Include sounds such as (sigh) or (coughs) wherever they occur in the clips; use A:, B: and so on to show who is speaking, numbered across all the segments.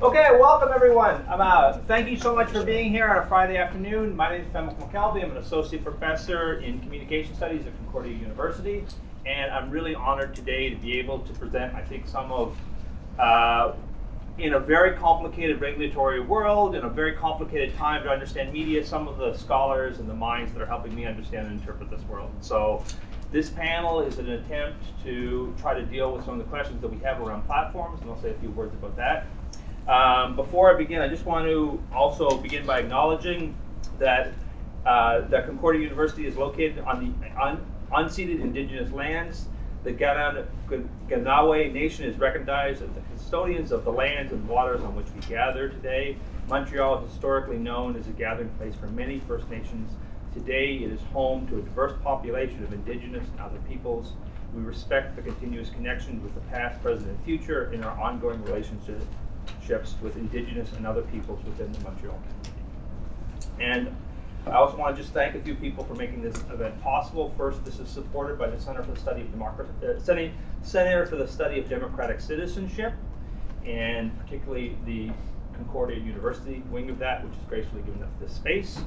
A: Okay, welcome everyone. Um, uh, thank you so much for being here on a Friday afternoon. My name is Fenwick McKelvey. I'm an associate professor in communication studies at Concordia University, and I'm really honored today to be able to present, I think, some of, uh, in a very complicated regulatory world, in a very complicated time to understand media, some of the scholars and the minds that are helping me understand and interpret this world. So this panel is an attempt to try to deal with some of the questions that we have around platforms, and I'll say a few words about that. Um, before I begin, I just want to also begin by acknowledging that uh, that Concordia University is located on the un- unceded indigenous lands. The Ganawe Nation is recognized as the custodians of the lands and waters on which we gather today. Montreal is historically known as a gathering place for many First Nations. Today, it is home to a diverse population of Indigenous and other peoples. We respect the continuous connection with the past, present, and future in our ongoing relationship with Indigenous and other peoples within the Montreal community. And I also want to just thank a few people for making this event possible. First, this is supported by the Center for the Study of Democracy, uh, Center for the Study of Democratic Citizenship, and particularly the Concordia University wing of that, which has gracefully given us this space.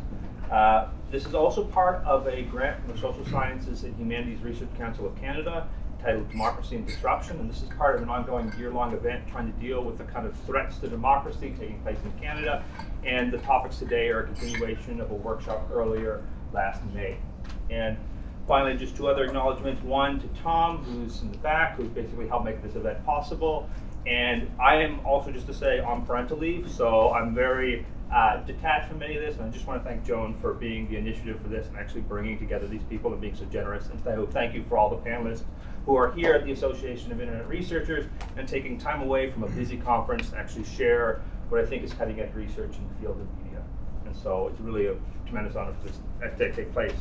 A: Uh, this is also part of a grant from the Social Sciences and Humanities Research Council of Canada titled Democracy and Disruption, and this is part of an ongoing year-long event trying to deal with the kind of threats to democracy taking place in Canada. And the topics today are a continuation of a workshop earlier last May. And finally, just two other acknowledgments. One to Tom, who's in the back, who's basically helped make this event possible. And I am also just to say on parental leave, so I'm very uh, detached from any of this, and I just want to thank Joan for being the initiative for this and actually bringing together these people and being so generous. And so thank you for all the panelists who are here at the Association of Internet Researchers and taking time away from a busy conference to actually share what I think is cutting edge research in the field of media. And so it's really a tremendous honor for this to take place.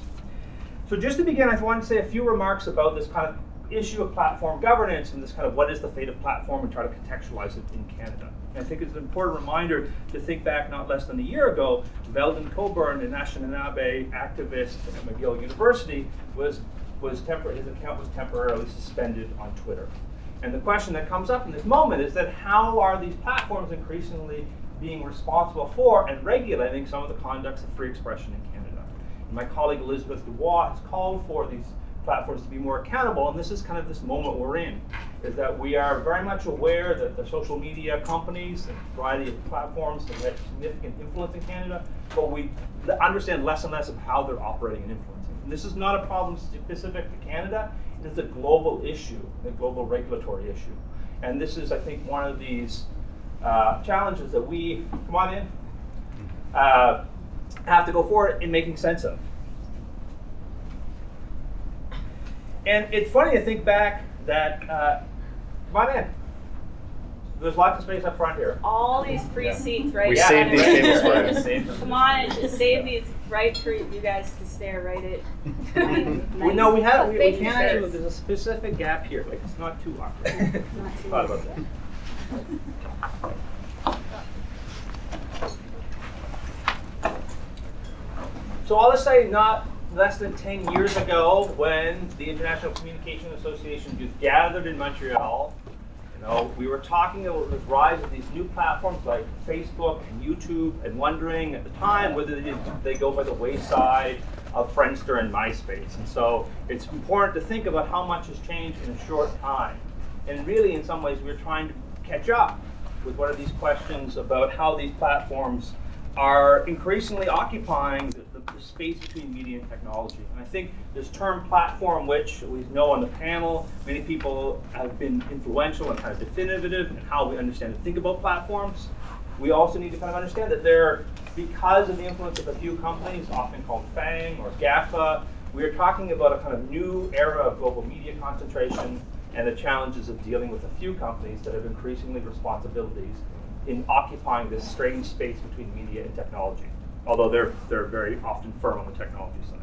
A: So just to begin, I want to say a few remarks about this kind of issue of platform governance and this kind of what is the fate of platform and try to contextualize it in Canada. And I think it's an important reminder to think back not less than a year ago, Veldon Coburn, an Anishinaabe activist at McGill University, was was tempor- his account was temporarily suspended on Twitter. And the question that comes up in this moment is that how are these platforms increasingly being responsible for and regulating some of the conducts of free expression in Canada? And my colleague Elizabeth Dubois has called for these platforms to be more accountable, and this is kind of this moment we're in, is that we are very much aware that the social media companies and a variety of platforms have had significant influence in Canada, but we understand less and less of how they're operating and influencing. And this is not a problem specific to Canada, it is a global issue, a global regulatory issue. And this is, I think, one of these uh, challenges that we, come on in, uh, have to go forward in making sense of. And it's funny to think back that, uh, come on in. There's lots of space up front here.
B: All these free yeah. seats right
C: We saved these (laughs) tables for.
B: Come on, just save these right for you guys to stare right at. (laughs)
A: Well, no, we have we, we can't actually. There's a specific gap here. Like it's not too awkward.
B: not too (laughs)
A: Thought about that. So all this say, not less than 10 years ago, when the International Communication Association just gathered in Montreal know, we were talking about the rise of these new platforms like Facebook and YouTube, and wondering at the time whether they, they go by the wayside of Friendster and MySpace. And so it's important to think about how much has changed in a short time. And really, in some ways, we're trying to catch up with what are these questions about how these platforms are increasingly occupying the, the, space between media and technology. And I think this term platform, which we know on the panel, many people have been influential and kind of definitive in how we understand and think about platforms. We also need to kind of understand that they're, because of the influence of a few companies, often called FANG or GAFA, we are talking about a kind of new era of global media concentration and the challenges of dealing with a few companies that have increasingly responsibilities in occupying this strange space between media and technology, although they're, they're very often firm on the technology side.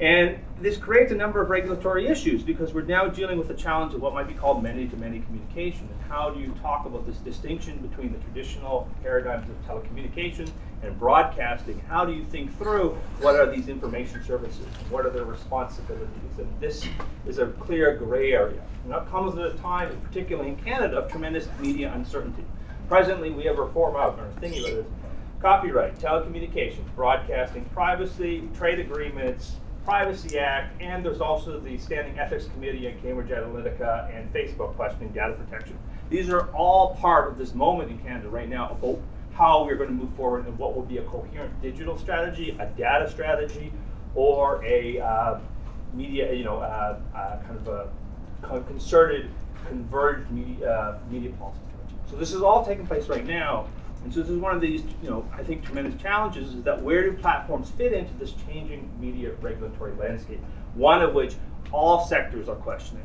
A: And this creates a number of regulatory issues because we're now dealing with the challenge of what might be called many-to-many communication. And how do you talk about this distinction between the traditional paradigms of telecommunication and broadcasting? How do you think through what are these information services? What are their responsibilities? And this is a clear gray area. And that comes at a time, particularly in Canada, of tremendous media uncertainty. presently, we have a reform out, or thinking about this, copyright, telecommunications, broadcasting, privacy, trade agreements, Privacy Act, and there's also the Standing Ethics Committee at Cambridge Analytica and Facebook questioning data protection. These are all part of this moment in Canada right now about how we're going to move forward and what will be a coherent digital strategy, a data strategy, or a uh, media, you know, uh, uh, kind of a concerted, converged media, uh, media policy strategy. So this is all taking place right now. And so this is one of these, you know, I think tremendous challenges is that where do platforms fit into this changing media regulatory landscape? One of which all sectors are questioning.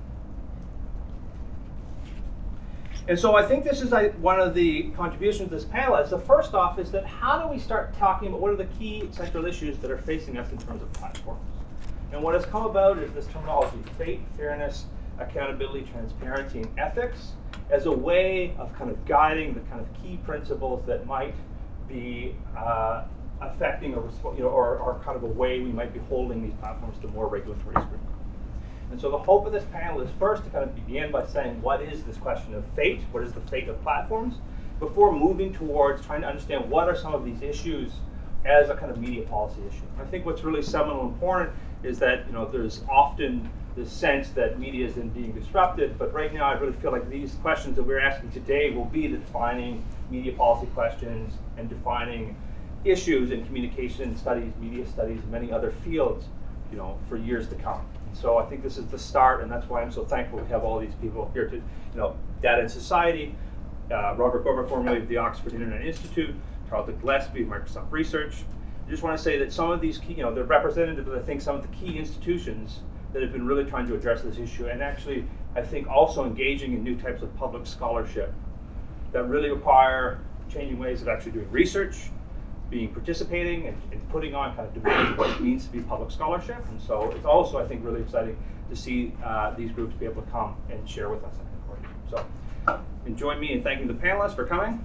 A: And so I think this is one of the contributions of this panel. Is the first off is that how do we start talking about what are the key central issues that are facing us in terms of platforms? And what has come about is this terminology: fate, fairness, accountability, transparency, and ethics as a way of kind of guiding the kind of key principles that might be uh, affecting or, you know, or, or kind of a way we might be holding these platforms to more regulatory scrutiny. And so the hope of this panel is first to kind of begin by saying what is this question of fate, what is the fate of platforms, before moving towards trying to understand what are some of these issues as a kind of media policy issue. I think what's really seminal important is that you know there's often the sense that media is in being disrupted. But right now, I really feel like these questions that we're asking today will be the defining media policy questions and defining issues in communication studies, media studies, and many other fields, you know, for years to come. So I think this is the start, and that's why I'm so thankful we have all these people here to, you know, Data and Society, uh, Robert Gorwa, formerly of the Oxford Internet Institute, Tarleton Gillespie, Microsoft Research. I just want to say that some of these key, you know, they're representative of, I think, some of the key institutions that have been really trying to address this issue and actually, I think, also engaging in new types of public scholarship that really require changing ways of actually doing research, being participating, and, and putting on kind of debating what it means to be public scholarship. And so it's also, I think, really exciting to see uh, these groups be able to come and share with us. So, and join me in thanking the panelists for coming.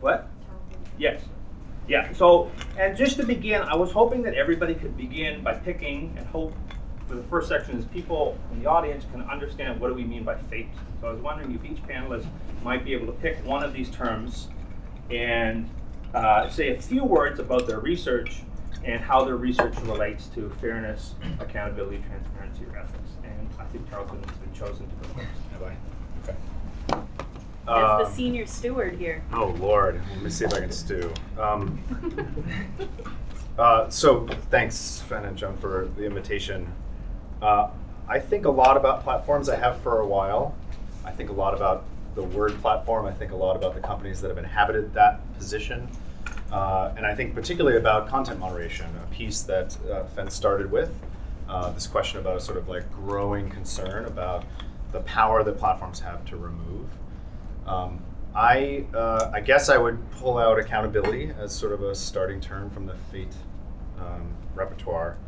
A: What? Yes. Yeah, so, and just to begin, I was hoping that everybody could begin by picking and hope for the first section is people in the audience can understand what do we mean by fate. So I was wondering if each panelist might be able to pick one of these terms and uh, say a few words about their research and how their research relates to fairness, accountability, transparency, or ethics. And I think Tarleton has been chosen to go first.
B: As the um, senior steward here.
C: Oh Lord, let me see if I can stew. Um, uh, so thanks, Fen and Joan, for the invitation. Uh, I think a lot about platforms. I have for a while. I think a lot about the word platform. I think a lot about the companies that have inhabited that position. Uh, and I think particularly about content moderation, a piece that uh, Fen started with. Uh, this question about a sort of like growing concern about the power that platforms have to remove um, I, uh, I guess I would pull out accountability as sort of a starting term from the Fate um, repertoire.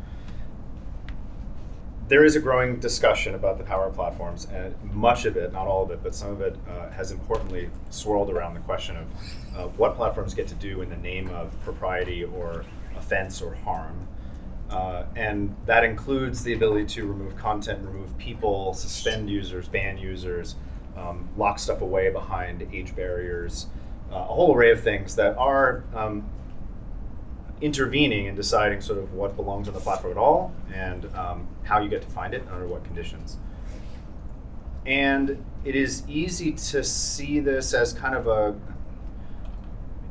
C: There is a growing discussion about the power of platforms, and much of it, not all of it, but some of it uh, has importantly swirled around the question of uh, what platforms get to do in the name of propriety or offense or harm. Uh, and that includes the ability to remove content, remove people, suspend users, ban users, um, lock stuff away behind age barriers, uh, a whole array of things that are um, intervening and deciding sort of what belongs on the platform at all and um, how you get to find it and under what conditions. And it is easy to see this as kind of a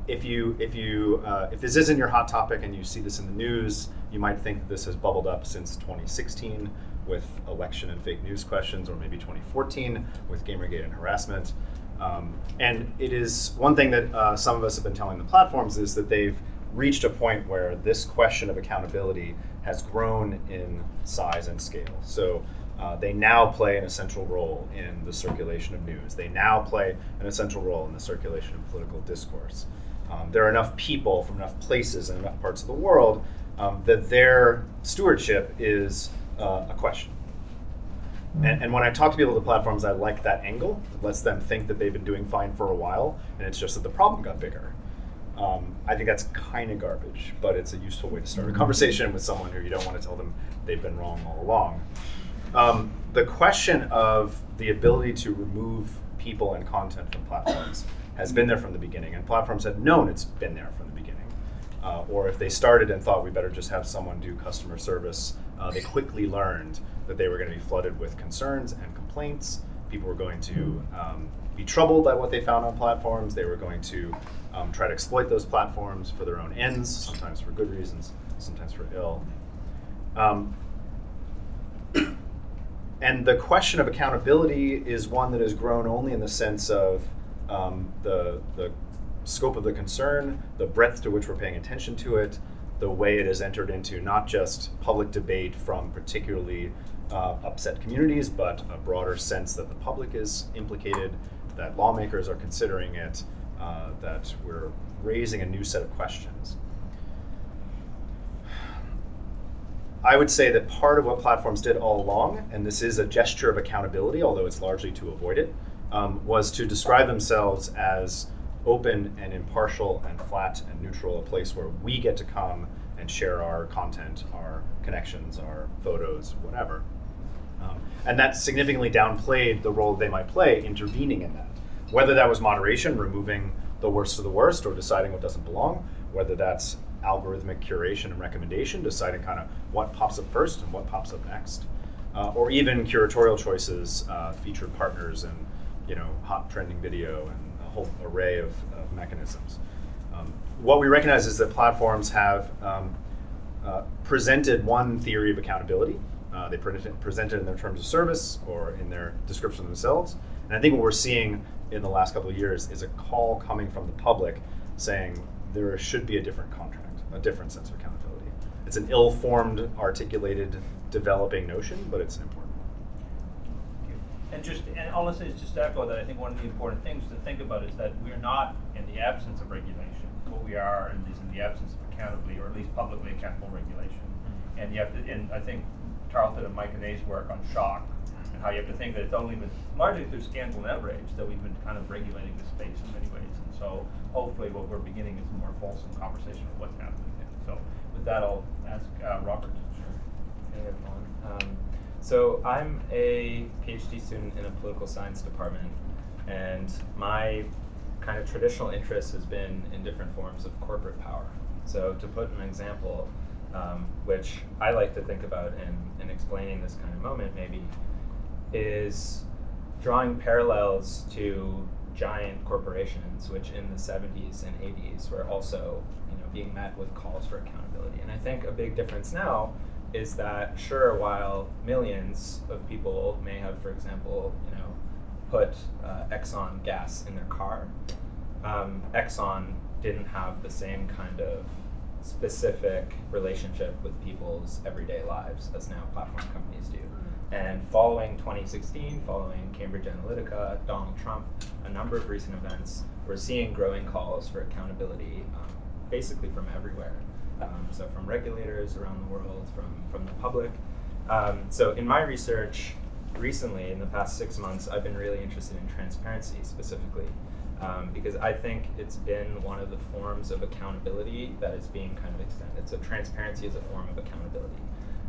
C: if you if you uh, if this isn't your hot topic and you see this in the news, you might think that this has bubbled up since 2016 with election and fake news questions, or maybe 2014 with Gamergate and harassment. Um, and it is one thing that uh, some of us have been telling the platforms is that they've reached a point where this question of accountability has grown in size and scale. So uh, they now play an essential role in the circulation of news. They now play an essential role in the circulation of political discourse. Um, there are enough people from enough places and enough parts of the world um, that their stewardship is uh, a question. And, and, when I talk to people at the platforms, I like that angle. It lets them think that they've been doing fine for a while, and it's just that the problem got bigger. Um, I think that's kind of garbage, but it's a useful way to start a conversation with someone who you don't want to tell them they've been wrong all along. Um, the question of the ability to remove people and content from platforms has been there from the beginning, and platforms have known it's been there from the beginning. Uh, or if they started and thought we better just have someone do customer service, uh, they quickly learned that they were going to be flooded with concerns and complaints. People were going to um, be troubled by what they found on platforms. They were going to um, try to exploit those platforms for their own ends, sometimes for good reasons, sometimes for ill. Um, (coughs) and the question of accountability is one that has grown only in the sense of um, the, the scope of the concern, the breadth to which we're paying attention to it, the way it has entered into not just public debate from particularly uh, upset communities, but a broader sense that the public is implicated, that lawmakers are considering it, uh, that we're raising a new set of questions. I would say that part of what platforms did all along, and this is a gesture of accountability, although it's largely to avoid it, um, was to describe themselves as open and impartial and flat and neutral, a place where we get to come and share our content, our connections, our photos, whatever. Um, and that significantly downplayed the role they might play intervening in that. Whether that was moderation, removing the worst of the worst, or deciding what doesn't belong, whether that's algorithmic curation and recommendation, deciding kind of what pops up first and what pops up next, uh, or even curatorial choices, uh, featured partners, and you know hot trending video and whole array of, of mechanisms. Um, what we recognize is that platforms have um, uh, presented one theory of accountability. Uh, they pre- presented in their terms of service or in their description themselves. And I think what we're seeing in the last couple of years is a call coming from the public saying there should be a different contract, a different sense of accountability. It's an ill formed, articulated, developing notion, but it's an important
A: and just, and all I say is just to echo that I think one of the important things to think about is that we're not in the absence of regulation. What we are is in the absence of accountably, or at least publicly accountable regulation. Mm-hmm. And you have to, and I think Tarleton and Mike Ananny's work on shock and how you have to think that it's only been largely through scandal and outrage that we've been kind of regulating the space in many ways. And so hopefully what we're beginning is a more fulsome conversation of what's happening. So with that, I'll ask uh, Robert.
D: Sure. Hey everyone. Um, so I'm a PhD student in a political science department, and my kind of traditional interest has been in different forms of corporate power. So to put an example, um, which I like to think about in, in explaining this kind of moment maybe, is drawing parallels to giant corporations, which in the 70s and 80s were also you know, being met with calls for accountability. And I think a big difference now is that sure, while millions of people may have, for example, you know, put uh, Exxon gas in their car, um, Exxon didn't have the same kind of specific relationship with people's everyday lives as now platform companies do. And following 2016, following Cambridge Analytica, Donald Trump, a number of recent events, we're seeing growing calls for accountability um, basically from everywhere um, so from regulators around the world, from, from the public. Um, so in my research recently, in the past six months, I've been really interested in transparency specifically. Um, because I think it's been one of the forms of accountability that is being kind of extended. So transparency is a form of accountability.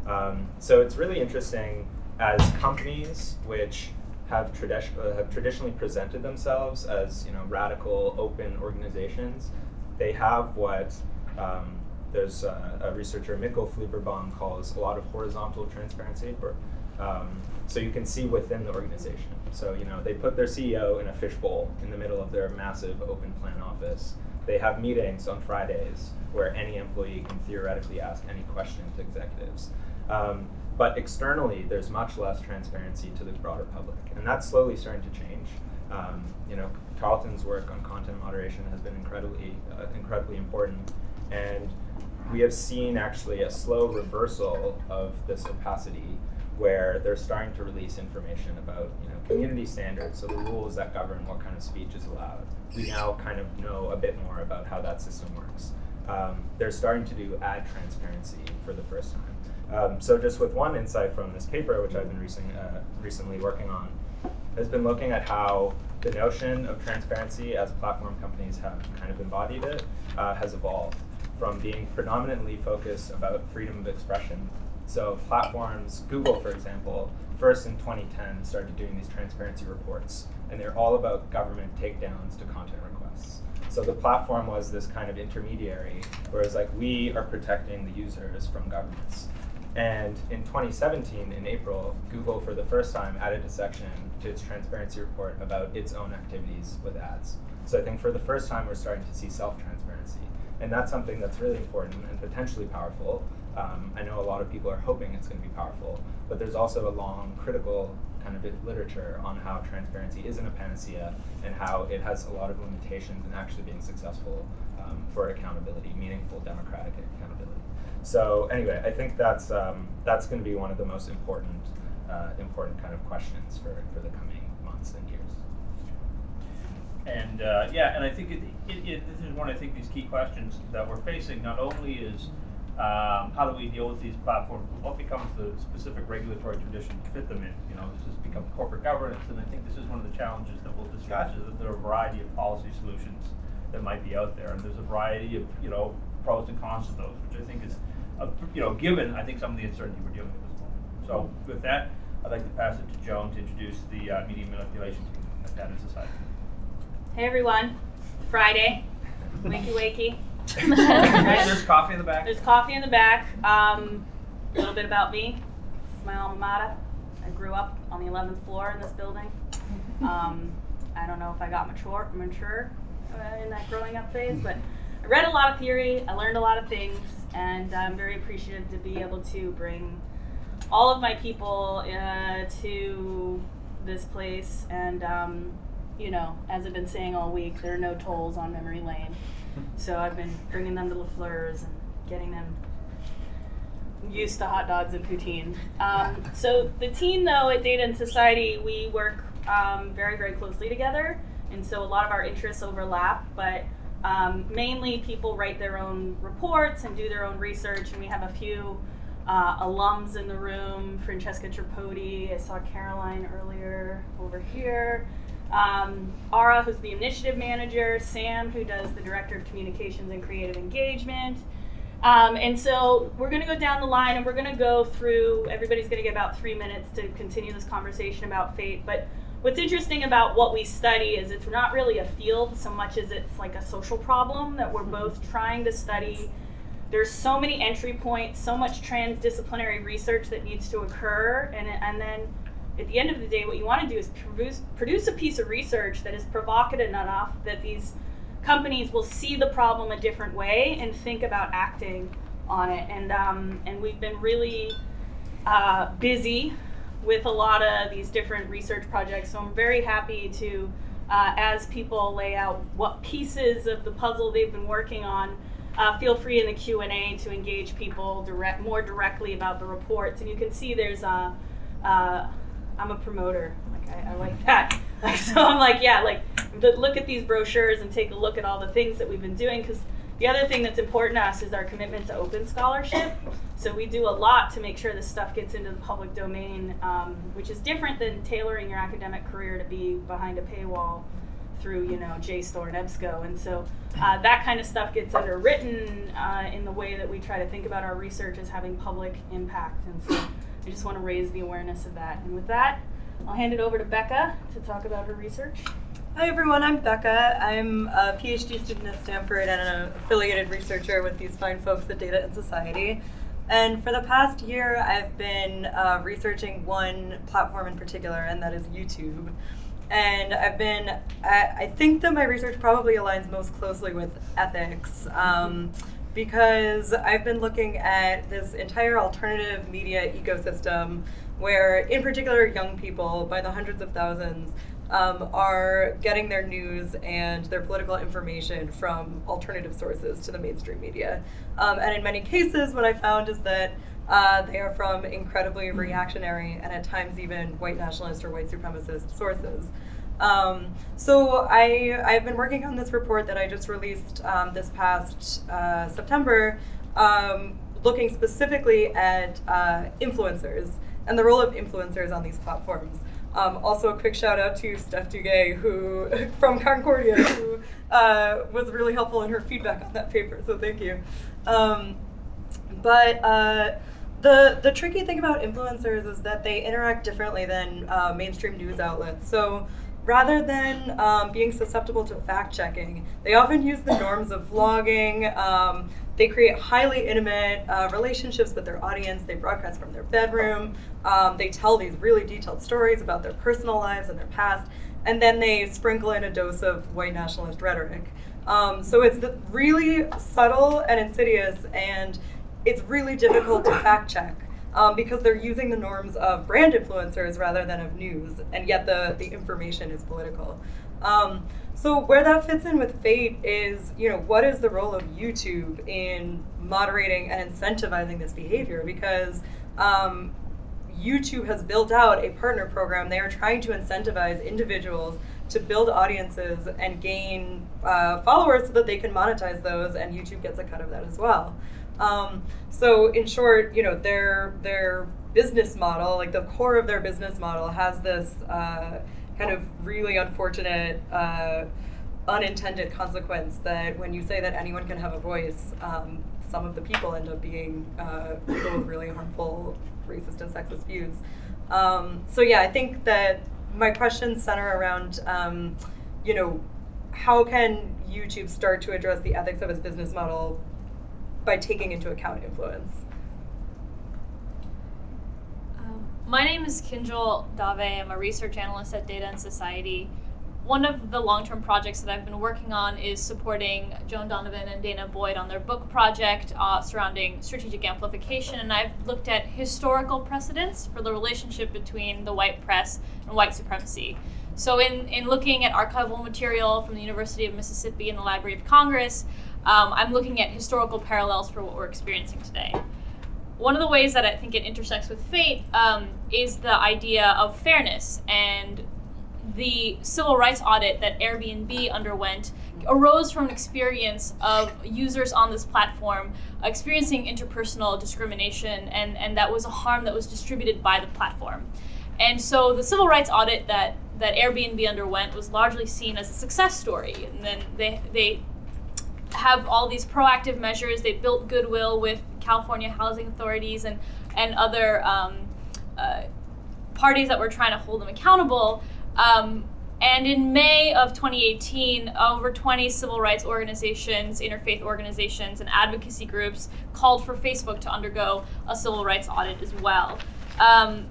D: Um, so it's really interesting as companies which have, tradi- uh, have traditionally presented themselves as you know radical, open organizations. They have what um, there's uh, a researcher, Mikkel Flyverbom, calls a lot of horizontal transparency. Or, um, so you can see within the organization. So you know they put their CEO in a fishbowl in the middle of their massive open plan office. They have meetings on Fridays where any employee can theoretically ask any question to executives. Um, but externally, there's much less transparency to the broader public, and that's slowly starting to change. Um, you know, Tarleton's work on content moderation has been incredibly, uh, incredibly important, and we have seen actually a slow reversal of this opacity where they're starting to release information about you know community standards, so the rules that govern what kind of speech is allowed. We now kind of know a bit more about how that system works. Um, they're starting to do ad transparency for the first time. Um, so just with one insight from this paper, which I've been recent, uh, recently working on, has been looking at how the notion of transparency as platform companies have kind of embodied it uh, has evolved from being predominantly focused about freedom of expression So platforms, Google, for example, first in 2010 started doing these transparency reports, and they're all about government takedowns to content requests. So the platform was this kind of intermediary, whereas like we are protecting the users from governments. And in 2017, in April, Google for the first time added a section to its transparency report about its own activities with ads. So I think for the first time, we're starting to see self-transparency, and that's something that's really important and potentially powerful. Um, I know a lot of people are hoping it's going to be powerful, but there's also a long critical kind of literature on how transparency isn't a panacea and how it has a lot of limitations in actually being successful um, for accountability, meaningful democratic accountability. So anyway, I think that's um, that's going to be one of the most important uh, important kind of questions for, for the coming months and years.
A: And uh, yeah, and I think it, it, it, this is one I think these key questions that we're facing. Not only is um, how do we deal with these platforms, what becomes the specific regulatory tradition to fit them in? You know, this has become corporate governance, and I think this is one of the challenges that we'll discuss. Is that there are a variety of policy solutions that might be out there, and there's a variety of you know pros and cons to those, which I think is uh, you know given I think some of the uncertainty we're dealing with. So with that, I'd like to pass it to Joan to introduce the uh, media manipulation team at Data Society.
B: Hey everyone, Friday, wakey wakey.
A: There's coffee in the back.
B: There's coffee in the back. Um, a little bit about me. This is my alma mater. I grew up on the 11th floor in this building. Um, I don't know if I got mature, mature uh, in that growing up phase, but I read a lot of theory. I learned a lot of things, and I'm very appreciative to be able to bring all of my people uh, to this place and um, you know, as I've been saying all week, there are no tolls on memory lane. So I've been bringing them to LaFleur's and getting them used to hot dogs and poutine. Um, so the team, though, at Data and Society, we work um, very, very closely together, and so a lot of our interests overlap. But um, mainly, people write their own reports and do their own research, and we have a few uh, alums in the room. Francesca Tripodi, I saw Caroline earlier over here um, Ara, who's the initiative manager, Sam, who does the director of communications and creative engagement. Um, and so we're going to go down the line and we're going to go through, everybody's going to get about three minutes to continue this conversation about fate. But what's interesting about what we study is it's not really a field so much as it's like a social problem that we're both trying to study. There's so many entry points, so much transdisciplinary research that needs to occur, and, and then at the end of the day, what you want to do is produce, produce a piece of research that is provocative enough that these companies will see the problem a different way and think about acting on it. And, um, and we've been really uh, busy with a lot of these different research projects. So I'm very happy to, uh, as people lay out what pieces of the puzzle they've been working on, uh, feel free in the Q&A to engage people direct, more directly about the reports. And you can see there's a, uh, I'm a promoter. Like I, I like that. Like, (laughs) so I'm like, yeah, like look at these brochures and take a look at all the things that we've been doing because the other thing that's important to us is our commitment to open scholarship. So we do a lot to make sure this stuff gets into the public domain, um, which is different than tailoring your academic career to be behind a paywall through, you know, JSTOR and EBSCO. And so uh, that kind of stuff gets underwritten uh, in the way that we try to think about our research as having public impact. And so I just want to raise the awareness of that. And with that, I'll hand it over to Becca to talk about her research.
E: Hi everyone, I'm Becca. I'm a PhD student at Stanford and an affiliated researcher with these fine folks at Data and Society. And for the past year, I've been uh, researching one platform in particular, and that is YouTube. And I've been, I, I think that my research probably aligns most closely with ethics. Um, because I've been looking at this entire alternative media ecosystem where, in particular, young people, by the hundreds of thousands, um, are getting their news and their political information from alternative sources to the mainstream media. Um, and in many cases, what I found is that uh, they are from incredibly reactionary and at times even white nationalist or white supremacist sources. Um, so I, I've been working on this report that I just released um, this past uh, September, um, looking specifically at uh, influencers and the role of influencers on these platforms. Um, also, a quick shout out to Steph Duguay, who (laughs) from Concordia, who uh, was really helpful in her feedback on that paper. So thank you. Um, but uh, the the tricky thing about influencers is that they interact differently than uh, mainstream news outlets. So rather than um, being susceptible to fact checking, they often use the norms of vlogging. Um, they create highly intimate uh, relationships with their audience. They broadcast from their bedroom. Um, they tell these really detailed stories about their personal lives and their past, and then they sprinkle in a dose of white nationalist rhetoric. Um, so it's really subtle and insidious, and it's really difficult to fact check um, because they're using the norms of brand influencers rather than of news, and yet the, the information is political. Um, so where that fits in with fate is, you know, what is the role of YouTube in moderating and incentivizing this behavior? Because um, YouTube has built out a partner program. They are trying to incentivize individuals to build audiences and gain uh, followers so that they can monetize those, and YouTube gets a cut of that as well. Um, so in short, you know, their their business model, like the core of their business model, has this uh, kind of really unfortunate. Uh, unintended consequence that when you say that anyone can have a voice, um, some of the people end up being uh, people with really harmful racist and sexist views. Um, so yeah, I think that my questions center around, um, you know, how can YouTube start to address the ethics of its business model by taking into account influence?
F: Um, my name is Kinjal Dave. I'm a research analyst at Data and Society. One of the long term projects that I've been working on is supporting Joan Donovan and Dana Boyd on their book project uh, surrounding strategic amplification. And I've looked at historical precedents for the relationship between the white press and white supremacy. So, in, in looking at archival material from the University of Mississippi and the Library of Congress, um, I'm looking at historical parallels for what we're experiencing today. One of the ways that I think it intersects with fate um, is the idea of fairness and the civil rights audit that Airbnb underwent arose from an experience of users on this platform experiencing interpersonal discrimination, and, and that was a harm that was distributed by the platform. And so the civil rights audit that, that Airbnb underwent was largely seen as a success story. And then they, they have all these proactive measures. They built goodwill with California housing authorities and and other um, uh, parties that were trying to hold them accountable. Um, and in May of 2018, over 20 civil rights organizations, interfaith organizations, and advocacy groups called for Facebook to undergo a civil rights audit as well, um,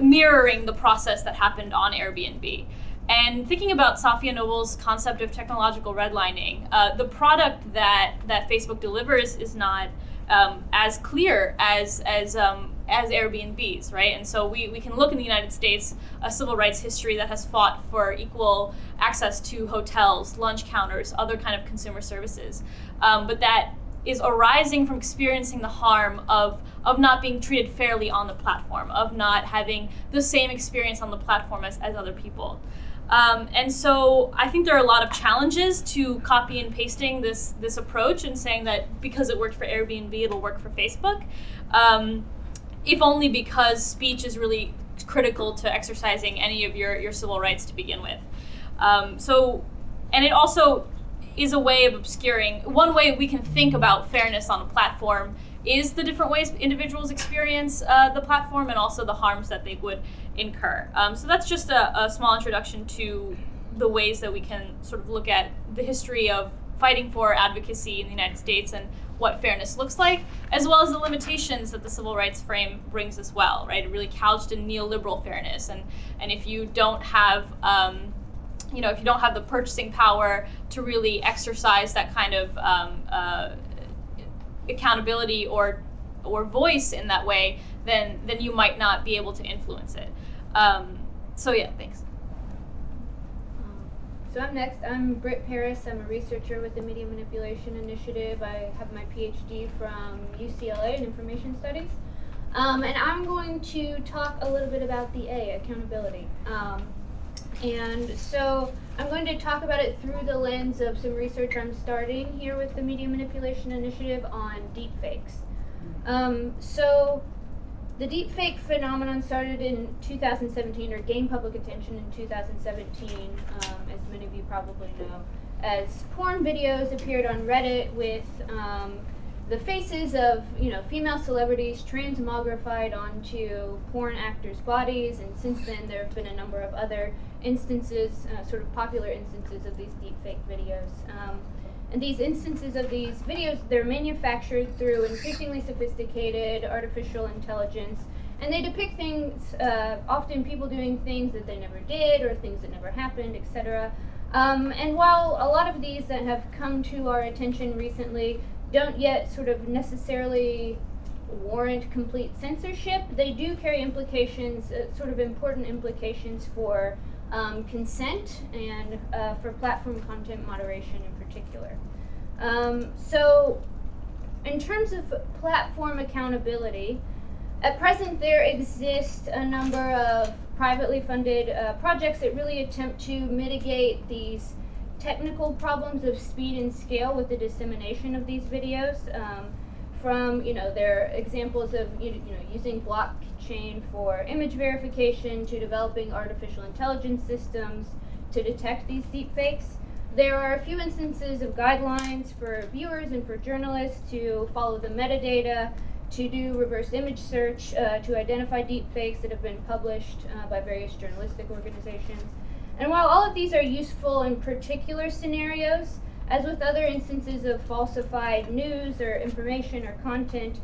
F: mirroring the process that happened on Airbnb. And thinking about Safiya Noble's concept of technological redlining, uh, the product that, that Facebook delivers is not um, as clear as as um, as Airbnb's, right? And so we, we can look in the United States a civil rights history that has fought for equal access to hotels, lunch counters, other kind of consumer services, um, but that is arising from experiencing the harm of of not being treated fairly on the platform, of not having the same experience on the platform as, as other people. Um, and so I think there are a lot of challenges to copy and pasting this this approach and saying that because it worked for Airbnb, it'll work for Facebook. Um, if only because speech is really critical to exercising any of your, your civil rights to begin with. Um, so, and it also is a way of obscuring. One way we can think about fairness on a platform is the different ways individuals experience uh, the platform and also the harms that they would incur. Um, so that's just a, a, small introduction to the ways that we can sort of look at the history of fighting for advocacy in the United States and what fairness looks like, as well as the limitations that the civil rights frame brings as well, right? Really couched in neoliberal fairness, and and if you don't have um, you know, if you don't have the purchasing power to really exercise that kind of um, uh, accountability or or voice in that way, then then you might not be able to influence it. Um, so yeah, thanks.
G: So I'm next. I'm Britt Paris. I'm a researcher with the Media Manipulation Initiative. I have my PhD from UCLA in Information Studies. Um, and I'm going to talk a little bit about the A, accountability. Um, and so I'm going to talk about it through the lens of some research I'm starting here with the Media Manipulation Initiative on deepfakes. Um, so the deepfake phenomenon started in 2017 or gained public attention in 2017, um, as many of you probably know, as porn videos appeared on Reddit with um, the faces of you know female celebrities transmogrified onto porn actors' bodies, and since then there have been a number of other instances, uh, sort of popular instances of these deepfake videos. Um, and these instances of these videos, they're manufactured through increasingly sophisticated artificial intelligence, and they depict things, uh, often people doing things that they never did or things that never happened, etc. Um, and while a lot of these that have come to our attention recently don't yet sort of necessarily warrant complete censorship, they do carry implications, uh, sort of important implications for um, consent and uh, for platform content moderation in particular. Um, so, in terms of platform accountability, at present there exist a number of privately funded uh, projects that really attempt to mitigate these technical problems of speed and scale with the dissemination of these videos. Um, from you know their examples of you, you know using blockchain for image verification to developing artificial intelligence systems to detect these deepfakes. There are a few instances of guidelines for viewers and for journalists to follow the metadata, to do reverse image search, uh, to identify deepfakes that have been published uh, by various journalistic organizations. And while all of these are useful in particular scenarios, as with other instances of falsified news or information or content,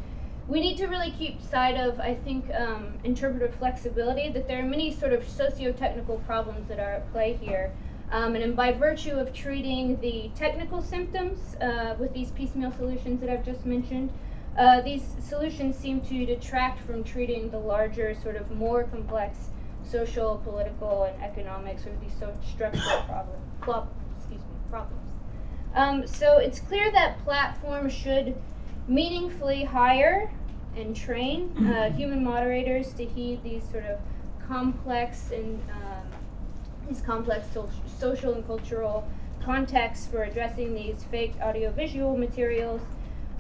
G: we need to really keep sight of, I think, um, interpretive flexibility, that there are many sort of socio technical problems that are at play here. Um, and by virtue of treating the technical symptoms uh, with these piecemeal solutions that I've just mentioned, uh, these solutions seem to detract from treating the larger, sort of more complex social, political, and economic, sort of these so structural problem, (coughs) excuse me, problems. Um, so it's clear that platforms should meaningfully hire and train uh, human moderators to heed these sort of complex and um, these complex so- social and cultural contexts for addressing these fake audiovisual materials.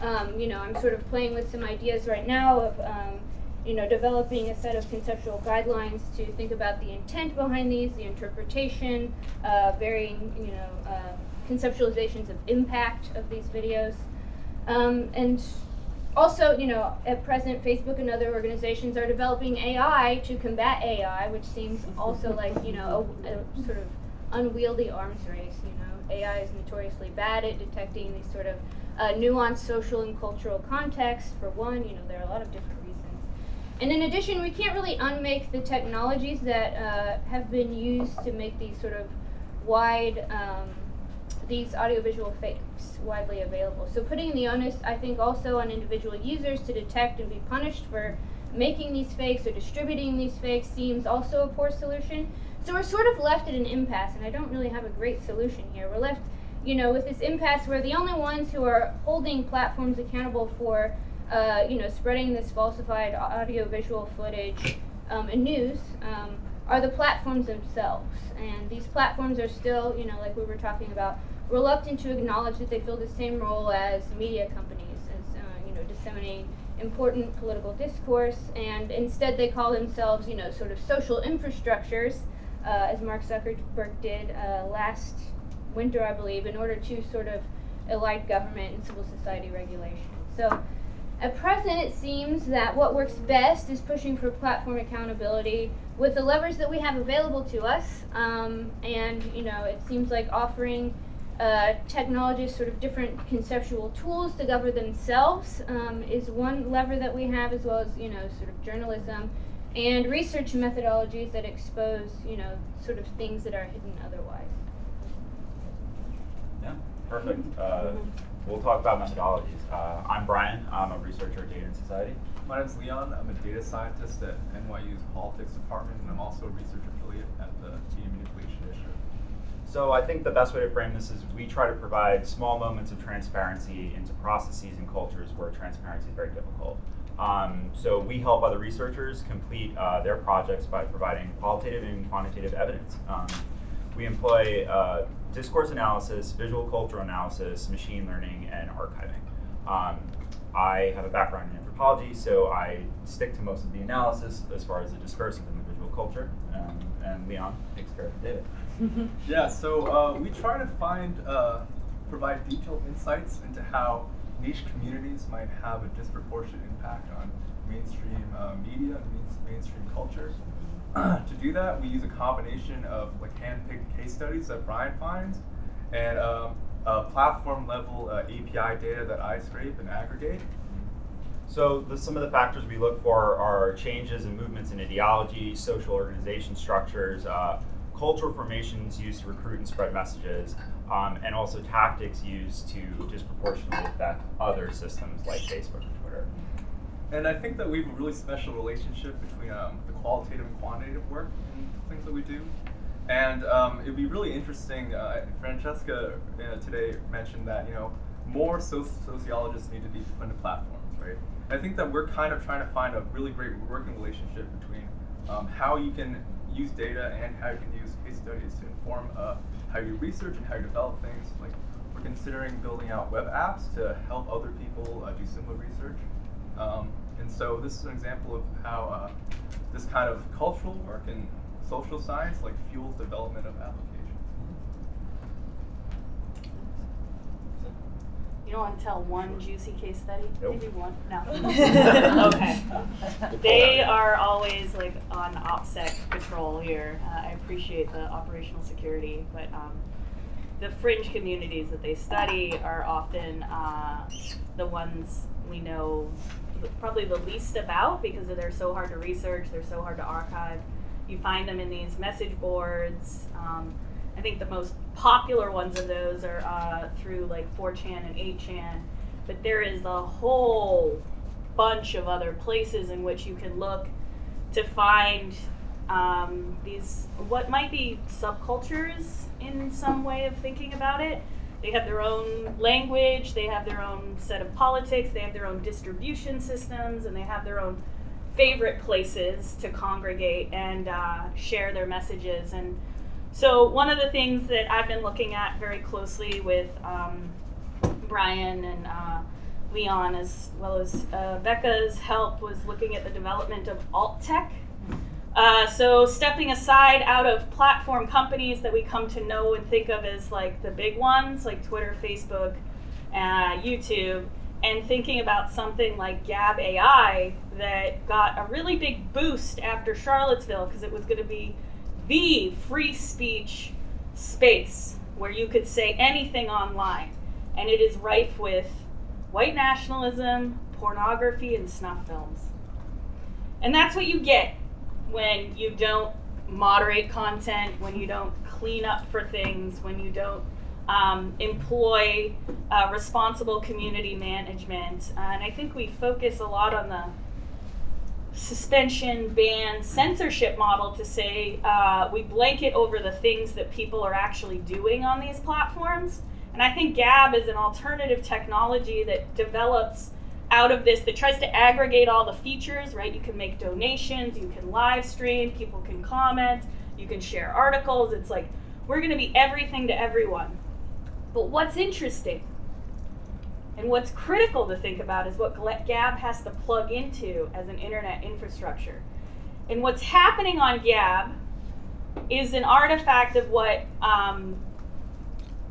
G: Um, you know, I'm sort of playing with some ideas right now of, um, you know, developing a set of conceptual guidelines to think about the intent behind these, the interpretation, uh, varying, you know, uh, conceptualizations of impact of these videos. Um, and also, you know, at present, Facebook and other organizations are developing AI to combat AI, which seems also like, you know, a, a sort of unwieldy arms race. You know, AI is notoriously bad at detecting these sort of uh, nuanced social and cultural contexts. For one, you know, there are a lot of different reasons. And in addition, we can't really unmake the technologies that uh, have been used to make these sort of wide um, these audiovisual fakes widely available. So putting the onus, I think, also on individual users to detect and be punished for making these fakes or distributing these fakes seems also a poor solution. So we're sort of left at an impasse, and I don't really have a great solution here. We're left, you know, with this impasse where the only ones who are holding platforms accountable for, uh, you know, spreading this falsified audiovisual footage um, and news um, are the platforms themselves. And these platforms are still, you know, like we were talking about, reluctant to acknowledge that they fill the same role as media companies, as uh, you know, disseminating important political discourse, and instead they call themselves, you know, sort of social infrastructures, uh, as Mark Zuckerberg did uh, last winter, I believe, in order to sort of elide government and civil society regulation. So. At present, it seems that what works best is pushing for platform accountability with the levers that we have available to us, um, and you know, it seems like offering uh, technologies, sort of different conceptual tools to govern themselves, um, is one lever that we have, as well as you know, sort of journalism and research methodologies that expose, you know, sort of things that are hidden otherwise.
H: Yeah, perfect. Uh, we'll talk about methodologies. Uh, I'm Brian. I'm a researcher at Data and Society.
I: My name's Leon. I'm a data scientist at NYU's politics department, and I'm also a research affiliate at the Media Manipulation Initiative.
H: So I think the best way to frame this is we try to provide small moments of transparency into processes and cultures where transparency is very difficult. Um, so we help other researchers complete uh, their projects by providing qualitative and quantitative evidence. Um, we employ uh, discourse analysis, visual cultural analysis, machine learning, and archiving. Um, I have a background in anthropology, so I stick to most of the analysis as far as the discursive and the visual culture, um, and Leon takes care of the data.
I: Yeah, so uh, we try to find, uh, provide detailed insights into how niche communities might have a disproportionate impact on mainstream uh, media and main- mainstream culture. (clears throat) to do that, we use a combination of like hand-picked case studies that Brian finds and um, uh, platform level uh, API data that I scrape and aggregate.
H: So the, some of the factors we look for are changes and movements in ideology, social organization structures, uh, cultural formations used to recruit and spread messages, um, and also tactics used to disproportionately affect other systems like Facebook and Twitter.
I: And I think that we have a really special relationship between um, the qualitative and quantitative work and things that we do. And um, it'd be really interesting. Uh, Francesca uh, today mentioned that you know more soci- sociologists need to be on the platforms, right? And I think that we're kind of trying to find a really great working relationship between um, how you can use data and how you can use case studies to inform uh, how you research and how you develop things. Like we're considering building out web apps to help other people uh, do similar research. Um, and so this is an example of how uh, this kind of cultural work and social science like fuels development of applications.
B: You don't want to tell one juicy case study?
H: Nope.
B: Maybe one? No. (laughs) okay. They are always like on OPSEC patrol here. Uh, I appreciate the operational security, but um, the fringe communities that they study are often uh, the ones we know probably the least about because they're so hard to research, they're so hard to archive. You find them in these message boards. Um, I think the most popular ones of those are uh, through like 4chan and 8chan, but there is a whole bunch of other places in which you can look to find um, these what might be subcultures in some way of thinking about it. They have their own language, they have their own set of politics, they have their own distribution systems, and they have their own favorite places to congregate and uh, share their messages. And so, one of the things that I've been looking at very closely with um, Brian and uh, Leon, as well as uh, Becca's help, was looking at the development of alt tech. Uh, so, stepping aside out of platform companies that we come to know and think of as like the big ones, like Twitter, Facebook, uh, YouTube, and thinking about something like Gab AI that got a really big boost after Charlottesville because it was going to be the free speech space where you could say anything online. And it is rife with white nationalism, pornography, and snuff films. And that's what you get when you don't moderate content, when you don't clean up for things, when you don't um, employ uh, responsible community management. Uh, and I think we focus a lot on the suspension, ban, censorship model to say uh, we blanket over the things that people are actually doing on these platforms. And I think Gab is an alternative technology that develops out of this that tries to aggregate all the features, right? You can make donations, you can live stream, people can comment, you can share articles. It's like we're going to be everything to everyone. But what's interesting and what's critical to think about is what Gab has to plug into as an internet infrastructure. And what's happening on Gab is an artifact of what um,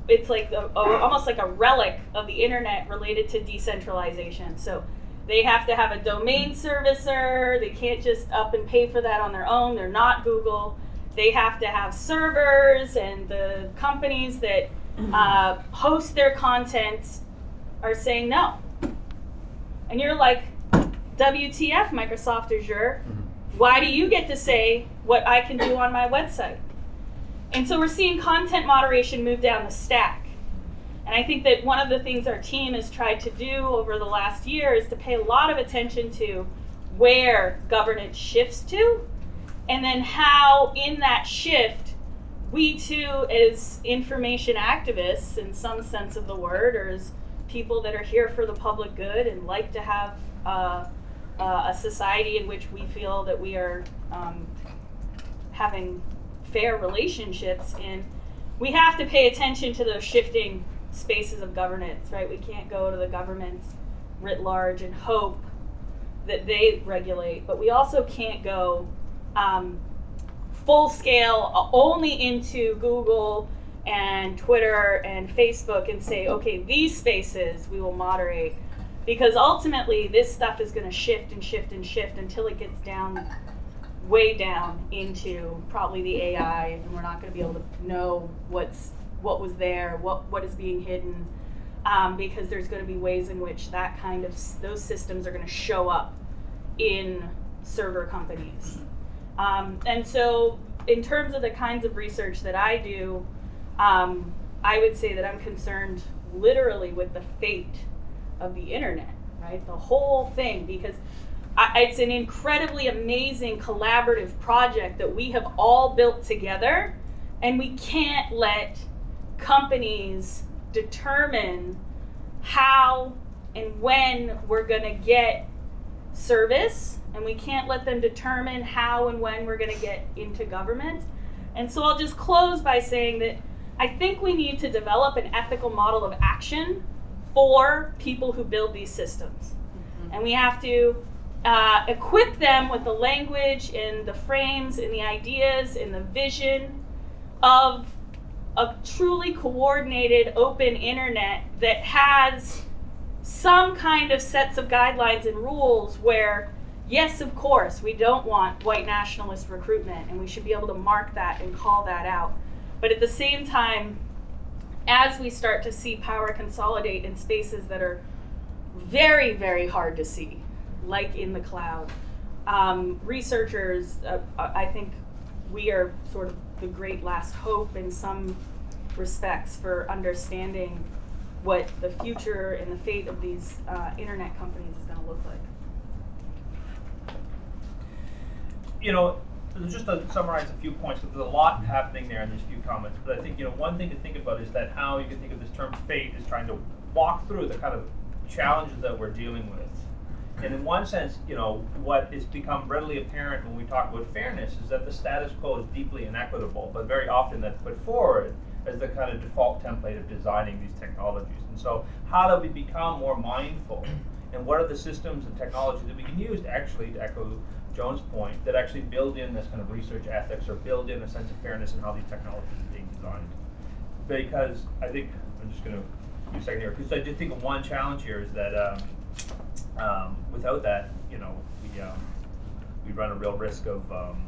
B: it's like a, a, almost like a relic of the internet related to decentralization. So they have to have a domain servicer. They can't just up and pay for that on their own. They're not Google. They have to have servers, and the companies that uh, host their content are saying no. And you're like, WTF, Microsoft Azure? Mm-hmm. Why do you get to say what I can do on my website? And so we're seeing content moderation move down the stack. And I think that one of the things our team has tried to do over the last year is to pay a lot of attention to where governance shifts to, and then how, in that shift, we too, as information activists, in some sense of the word, or as people that are here for the public good and like to have uh, uh, a society in which we feel that we are um, having fair relationships in, we have to pay attention to those shifting spaces of governance, right? We can't go to the governments writ large and hope that they regulate, but we also can't go um, full scale only into Google and Twitter and Facebook and say, okay, these spaces we will moderate. because ultimately this stuff is going to shift and shift and shift until it gets down way down into probably the AI, and we're not going to be able to know what's what was there, what what is being hidden, um, because there's going to be ways in which that kind of those systems are going to show up in server companies. Um, and so, in terms of the kinds of research that I do, um, I would say that I'm concerned literally with the fate of the internet, right? The whole thing, because I, it's an incredibly amazing collaborative project that we have all built together, and we can't let companies determine how and when we're going to get service, and we can't let them determine how and when we're going to get into government. And so I'll just close by saying that I think we need to develop an ethical model of action for people who build these systems. Mm-hmm. And we have to uh, equip them with the language and the frames and the ideas and the vision of a truly coordinated open internet that has some kind of sets of guidelines and rules where yes of course we don't want white nationalist recruitment and we should be able to mark that and call that out but at the same time as we start to see power consolidate in spaces that are very very hard to see like in the cloud um, researchers uh, i think we are sort of the great last hope in some respects for understanding what the future and the fate of these uh, internet companies is going to look like.
A: You know, just to summarize a few points, because there's a lot happening there in these few comments. But I think you know one thing to think about is that how you can think of this term fate is trying to walk through the kind of challenges that we're dealing with. And in one sense, you know, what has become readily apparent when we talk about fairness is that the status quo is deeply inequitable, but very often that's put forward as the kind of default template of designing these technologies. And so, how do we become more mindful? And what are the systems and technologies that we can use to actually, to echo Joan's point, that actually build in this kind of research ethics or build in a sense of fairness in how these technologies are being designed? Because I think, I'm just going to use a second here, because I do think one challenge here is that um, um, without that, you know, we, um, we run a real risk of, um,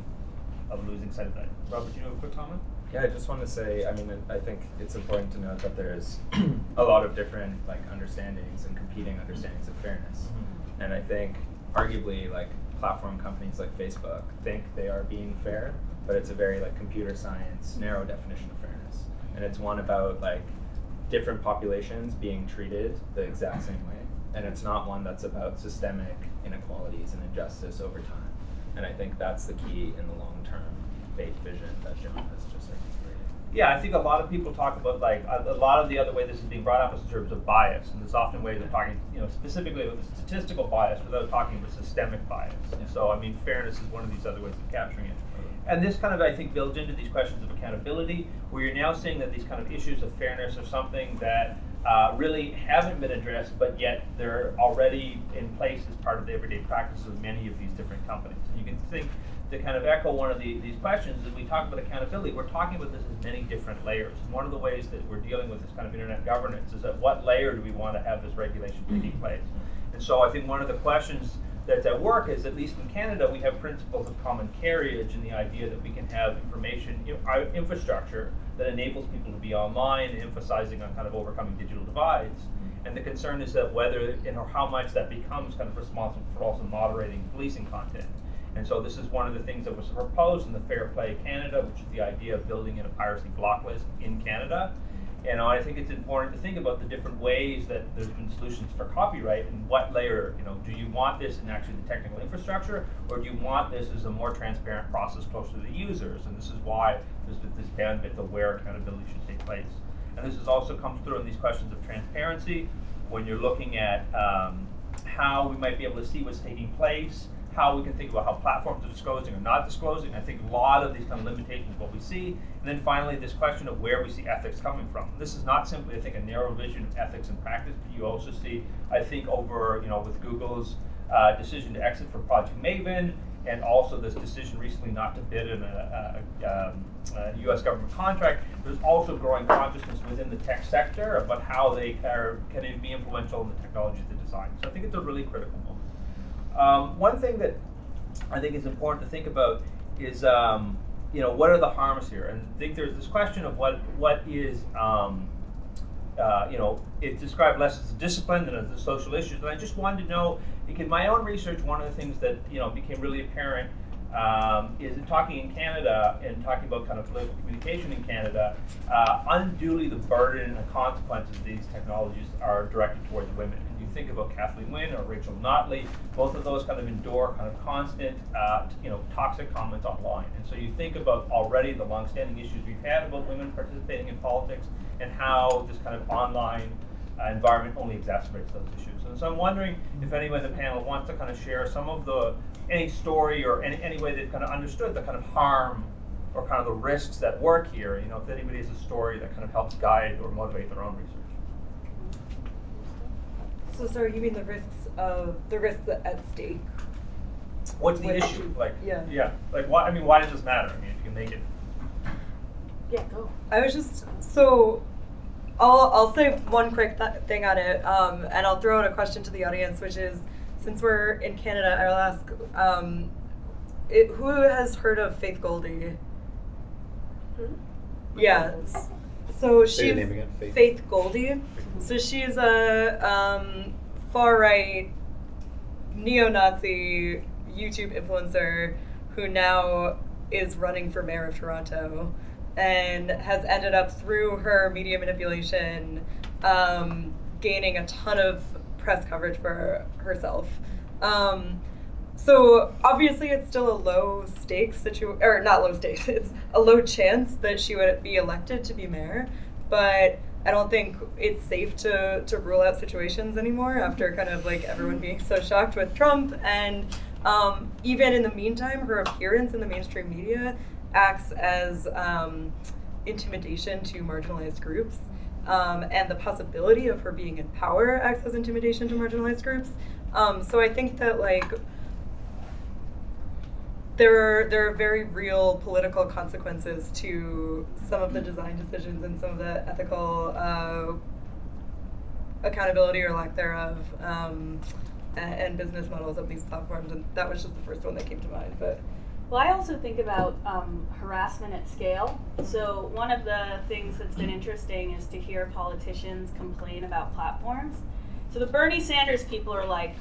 A: of losing sight of that. Robert, do you have a quick comment?
D: Yeah, I just want to say, I mean, I think it's important to note that there's (clears throat) a lot of different like understandings and competing understandings of fairness, mm-hmm. and I think arguably like platform companies like Facebook think they are being fair, but it's a very like computer science narrow definition of fairness, and it's one about like different populations being treated the exact same way, and it's not one that's about systemic inequalities and injustice over time, and I think that's the key in the long term fate vision that Joan has just articulated.
A: Yeah, I think a lot of people talk about like a, a, lot of the other way this is being brought up is in terms of bias, and there's often ways of talking, you know, specifically with statistical bias without talking about systemic bias. And so, I mean, fairness is one of these other ways of capturing it. And this kind of, I think, builds into these questions of accountability, where you're now seeing that these kind of issues of fairness are something that uh, really haven't been addressed, but yet they're already in place as part of the everyday practices of many of these different companies. And you can think to kind of echo one of the, these questions, as we talk about accountability, we're talking about this in many different layers. One of the ways that we're dealing with this kind of internet governance is at what layer do we want to have this regulation taking place? And so I think one of the questions that's at work is, at least in Canada, we have principles of common carriage and the idea that we can have information uh, infrastructure that enables people to be online, emphasizing on kind of overcoming digital divides. And the concern is that whether and or how much that becomes kind of responsible for also moderating policing content. And so this is one of the things that was proposed in the Fair Play Canada, which is the idea of building in a piracy block list in Canada. And I think it's important to think about the different ways that there's been solutions for copyright and what layer, you know, do you want this in actually the technical infrastructure or do you want this as a more transparent process closer to the users? And this is why there's this bandwidth of where accountability should take place. And this has also comes through in these questions of transparency when you're looking at um, how we might be able to see what's taking place, how we can think about how platforms are disclosing or not disclosing. I think a lot of these kind of limitations what we see. And then finally, this question of where we see ethics coming from. This is not simply, I think, a narrow vision of ethics and practice, but you also see, I think, over, you know, with Google's uh, decision to exit from Project Maven, and also this decision recently not to bid in a, a, um, uh, U.S. government contract, there's also growing consciousness within the tech sector about how they are, can be influential in the technology they design. So I think it's a really critical. Um, one thing that I think is important to think about is, um, you know, what are the harms here? And I think there's this question of what what is, um, uh, you know, it's described less as a discipline than as the social issues. And I just wanted to know, because my own research, one of the things that you know became really apparent um, is in talking in Canada and talking about kind of political communication in Canada, uh, unduly the burden and the consequences of these technologies are directed towards women. Think about Kathleen Wynne or Rachel Notley, both of those kind of endure kind of constant, uh, you know, toxic comments online. And so you think about already the longstanding issues we've had about women participating in politics and how this kind of online uh, environment only exacerbates those issues. And so I'm wondering if anyone in the panel wants to kind of share some of the any story or any, any way they've kind of understood the kind of harm or kind of the risks that work here. You know, if anybody has a story that kind of helps guide or motivate their own research.
E: So, sorry, you mean the risks of the risks at stake?
A: What's the
E: What
A: issue? Like,
E: Yeah.
A: yeah, like why? I mean, why does this matter? I mean, if you can make it.
B: Yeah, go.
E: I was just so. I'll I'll say one quick th- thing on it, um, and I'll throw out a question to the audience, which is, since we're in Canada, I'll ask, um, it, who has heard of Faith Goldy? Yeah. s- So she's
C: Say the name again, Faith.
E: Goldy. So she's a um, far right neo-Nazi YouTube influencer who now is running for mayor of Toronto and has ended up through her media manipulation um, gaining a ton of press coverage for herself. Um, so obviously, it's still a low stakes situation, or not low stakes. (laughs) It's a low chance that she would be elected to be mayor, but I don't think it's safe to to rule out situations anymore after kind of like everyone being so shocked with Trump and. Um, even in the meantime, her appearance in the mainstream media acts as um, intimidation to marginalized groups. Um, and the possibility of her being in power acts as intimidation to marginalized groups. Um, so I think that like there are there are very real political consequences to some of the design decisions and some of the ethical uh, accountability or lack thereof um, and business models of these platforms. And that was just the first one that came to mind. But
B: Well, I also think about um, harassment at scale. So, one of the things that's been interesting is to hear politicians complain about platforms. So, the Bernie Sanders people are like,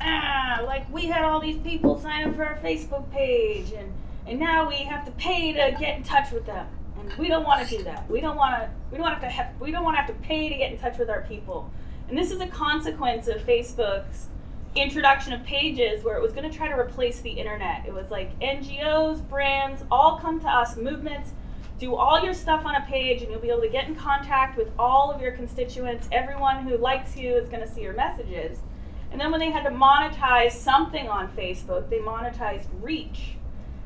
B: ah, like we had all these people sign up for our Facebook page, and, and now we have to pay to get in touch with them. And we don't want to do that. We don't want to. We don't want to have. We don't want to have to pay to get in touch with our people. And this is a consequence of Facebook's introduction of pages where it was going to try to replace the internet. It was like NGOs, brands, all come to us, movements, do all your stuff on a page, and you'll be able to get in contact with all of your constituents. Everyone who likes you is going to see your messages. And then when they had to monetize something on Facebook, they monetized reach.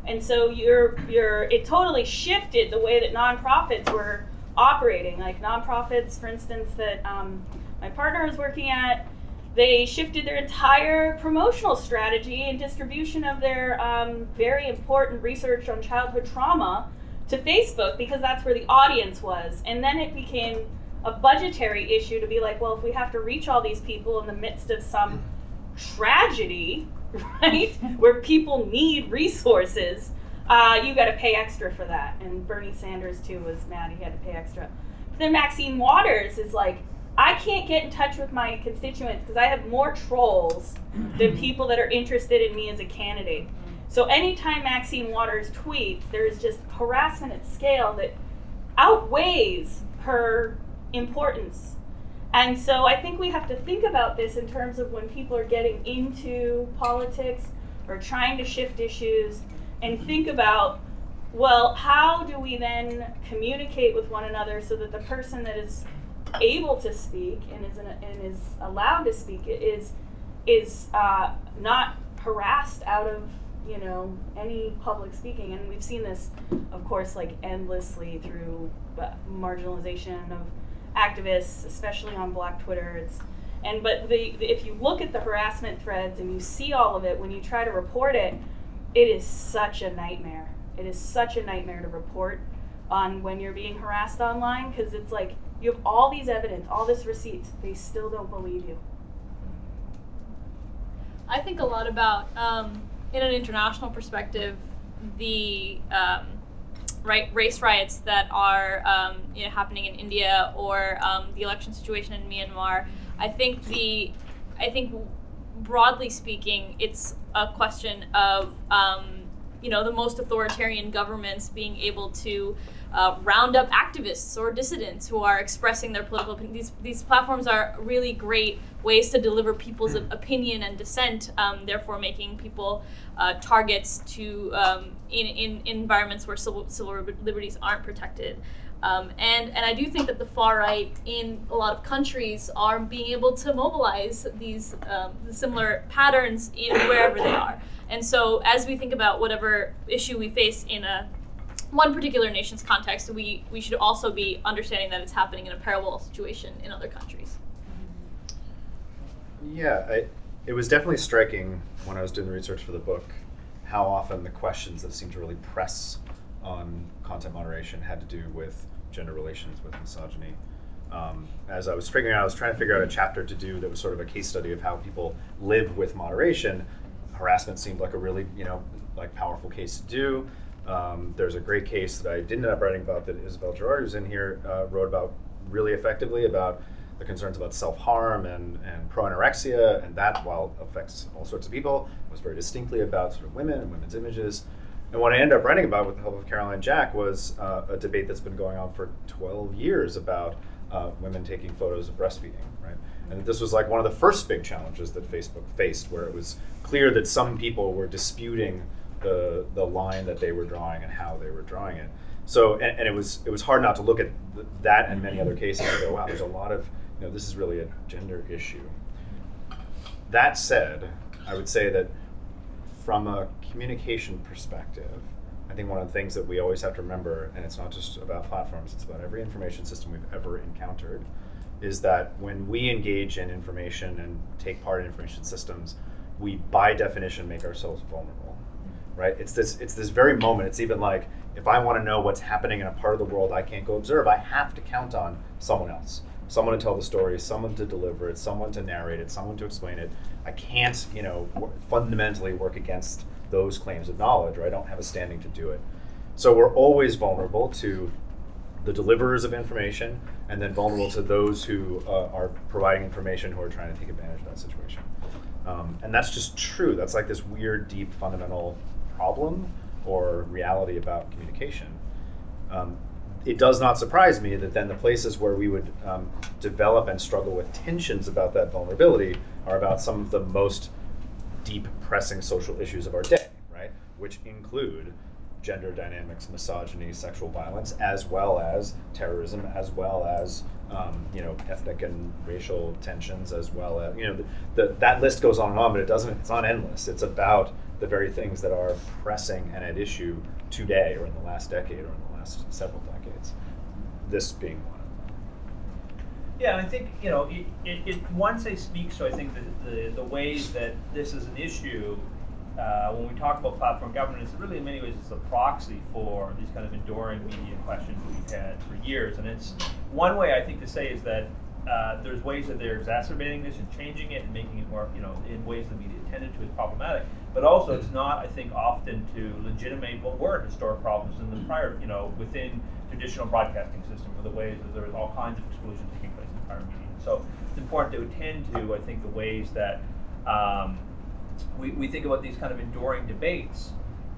B: And so you're, you're, it totally shifted the way that nonprofits were operating. Like nonprofits, for instance, that um, my partner is working at, they shifted their entire promotional strategy and distribution of their um, very important research on childhood trauma to Facebook because that's where the audience was. And then it became a budgetary issue to be like, well, if we have to reach all these people in the midst of some tragedy, (laughs) right, where people need resources, uh, you got to pay extra for that. And Bernie Sanders, too, was mad he had to pay extra. But then Maxine Waters is like, I can't get in touch with my constituents because I have more trolls than (laughs) people that are interested in me as a candidate. So anytime Maxine Waters tweets, there's just harassment at scale that outweighs her importance. And so I think we have to think about this in terms of when people are getting into politics or trying to shift issues and think about well, how do we then communicate with one another so that the person that is able to speak and is, a, and is allowed to speak is is uh, not harassed out of you know any public speaking and we've seen this of course like endlessly through uh, marginalization of activists especially on black twitter it's and but the, the if you look at the harassment threads and you see all of it when you try to report it it is such a nightmare It is such a nightmare to report on when you're being harassed online because it's like you have all these evidence, all this receipts, they still don't believe you.
F: I think a lot about, um, in an international perspective, the um, right race riots that are um, you know, happening in India or um, the election situation in Myanmar. I think the, I think broadly speaking, it's a question of um, you know the most authoritarian governments being able to uh, round up activists or dissidents who are expressing their political opinion. These, these platforms are really great ways to deliver people's opinion and dissent, um, therefore making people uh, targets to um, in, in, environments where civil, civil liberties aren't protected. Um, and, and I do think that the far right in a lot of countries are being able to mobilize these um, similar patterns in wherever they are. And so as we think about whatever issue we face in a one particular nation's context, we, we should also be understanding that it's happening in a parallel situation in other countries.
C: Yeah, I, it was definitely striking when I was doing the research for the book how often the questions that seemed to really press on content moderation had to do with gender relations, with misogyny. Um, as I was figuring out, I was trying to figure out a chapter to do that was sort of a case study of how people live with moderation. Harassment seemed like a really, you know, like powerful case to do. Um, there's a great case that I didn't end up writing about that Ysabel Gerrard, who's in here, uh, wrote about really effectively about the concerns about self-harm and, and pro-anorexia, and that, while affects all sorts of people, was very distinctly about sort of women and women's images. And what I ended up writing about with the help of Caroline Jack was uh, a debate that's been going on for 12 years about uh, women taking photos of breastfeeding, right? And this was like one of the first big challenges that Facebook faced, where it was clear that some people were disputing the the line that they were drawing and how they were drawing it. So, and, and it was it was hard not to look at th- that and many other cases and go, wow, there's a lot of you know, this is really a gender issue. That said, I would say that from a communication perspective, I think one of the things that we always have to remember, and it's not just about platforms, it's about every information system we've ever encountered, is that when we engage in information and take part in information systems, we by definition make ourselves vulnerable right? It's this it's this very moment. It's even like if I want to know what's happening in a part of the world I can't go observe, I have to count on someone else. Someone to tell the story, someone to deliver it, someone to narrate it, someone to explain it. I can't, you know, w- fundamentally work against those claims of knowledge, or I don't have a standing to do it. So we're always vulnerable to the deliverers of information, and then vulnerable to those who uh, are providing information who are trying to take advantage of that situation. Um, and that's just true. That's like this weird, deep, fundamental problem or reality about communication. Um, it does not surprise me that then the places where we would um, develop and struggle with tensions about that vulnerability are about some of the most deep, pressing social issues of our day, right? Which include gender dynamics, misogyny, sexual violence, as well as terrorism, as well as um, you know ethnic and racial tensions, as well as you know the, the, that list goes on and on, but it doesn't. It's not endless. It's about the very things that are pressing and at issue today, or in the last decade, or in the last several decades. This being one.
A: Of them. Yeah, I think you know it, it, it once I speak. So I think the, the the ways that this is an issue uh, when we talk about platform governance, really in many ways it's a proxy for these kind of enduring media questions that we've had for years. And it's one way I think to say is that uh, there's ways that they're exacerbating this and changing it and making it more, you know, in ways the media tended to is problematic. But also, it's not, I think, often to legitimate what were historic problems in the prior, you know, within traditional broadcasting system, or the ways that there was all kinds of exclusion taking place in prior media. So it's important to attend to, I think, the ways that um, we, we think about these kind of enduring debates.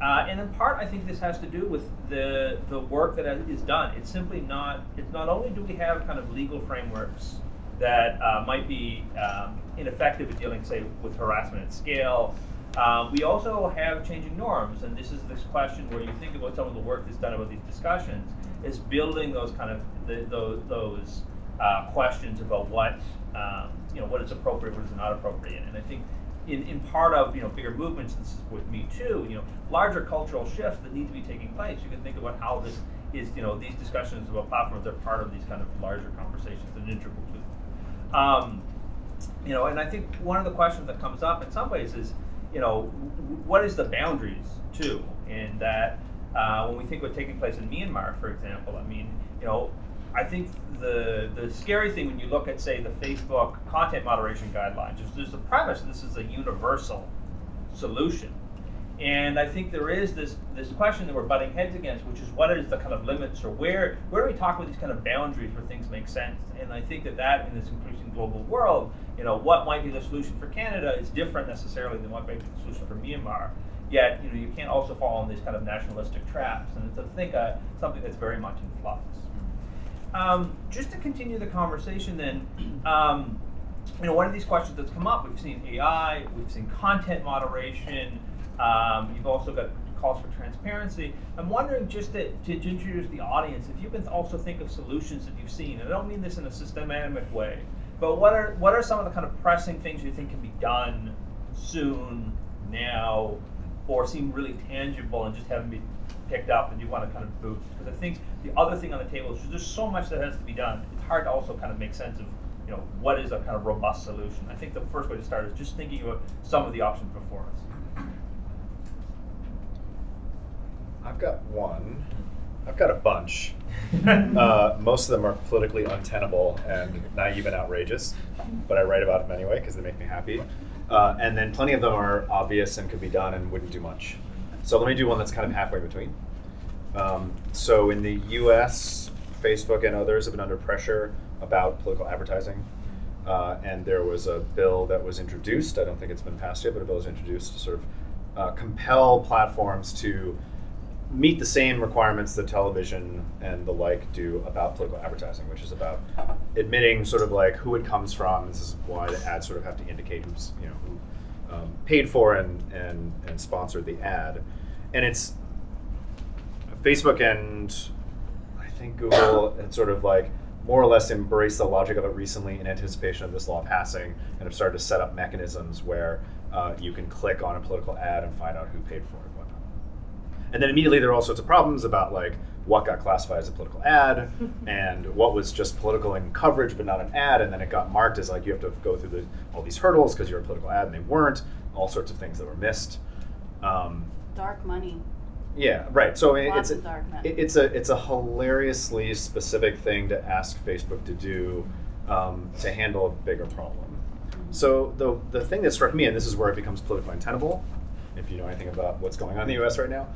A: Uh, and in part, I think this has to do with the the work that is done. It's simply not. It's not only do we have kind of legal frameworks that uh, might be um, ineffective at dealing, say, with harassment at scale. Um, we also have changing norms, and this is this question where you think about some of the work that's done about these discussions is building those kind of the, those, those uh, questions about what um, you know what is appropriate, what is not appropriate, and I think in, in part of you know bigger movements, this is with Me Too, you know, larger cultural shifts that need to be taking place. You can think about how this is, you know, these discussions about platforms are part of these kind of larger conversations and integral to them. Um, you know, and I think one of the questions that comes up in some ways is, you know, what is the boundaries too, in that Uh, when we think what's taking place in Myanmar, for example, I mean, you know, I think the the scary thing when you look at, say, the Facebook content moderation guidelines is there's the premise this is a universal solution. And I think there is this this question that we're butting heads against, which is what is the kind of limits or where where do we talk about these kind of boundaries where things make sense? And I think that that in this increasing global world, you know, what might be the solution for Canada is different necessarily than what might be the solution for Myanmar. Yet, you know, you can't also fall in these kind of nationalistic traps, and it's I think uh, something that's very much in flux. Um, just to continue the conversation, then, (clears throat) um, you know, one of these questions that's come up, we've seen AI, we've seen content moderation. Um, you've also got calls for transparency. I'm wondering just to, to introduce the audience, if you can also think of solutions that you've seen, and I don't mean this in a systematic way, but what are what are some of the kind of pressing things you think can be done soon, now, or seem really tangible and just haven't been picked up and you want to kind of boost? Because I think the other thing on the table is there's so much that has to be done. It's hard to also kind of make sense of you know what is a kind of robust solution. I think the first way to start is just thinking about some of the options before us.
C: I've got one. I've got a bunch. (laughs) uh, most of them are politically untenable and naive and outrageous, but I write about them anyway because they make me happy. Uh, and then plenty of them are obvious and could be done and wouldn't do much. So let me do one that's kind of halfway between. Um, so in the U.S., Facebook and others have been under pressure about political advertising. Uh, and there was a bill that was introduced. I don't think it's been passed yet, but a bill was introduced to sort of uh, compel platforms to meet the same requirements that television and the like do about political advertising, which is about admitting sort of like who it comes from. This is why the ads sort of have to indicate who's you know who um, paid for and, and and sponsored the ad, and it's Facebook and I think Google (coughs) had sort of like more or less embraced the logic of it recently in anticipation of this law passing and have started to set up mechanisms where uh, you can click on a political ad and find out who paid for it and whatnot. And then immediately there are all sorts of problems about like what got classified as a political ad (laughs) and what was just political in coverage but not an ad, and then it got marked as like you have to go through the, all these hurdles because you're a political ad and they weren't. All sorts of things that were missed. Um,
B: Dark money.
C: yeah, right. So it- it's a, it- it's a it's a hilariously specific thing to ask Facebook to do um, to handle a bigger problem. So the the thing that struck me, and this is where it becomes politically untenable, if you know anything about what's going on in the U.S. right now,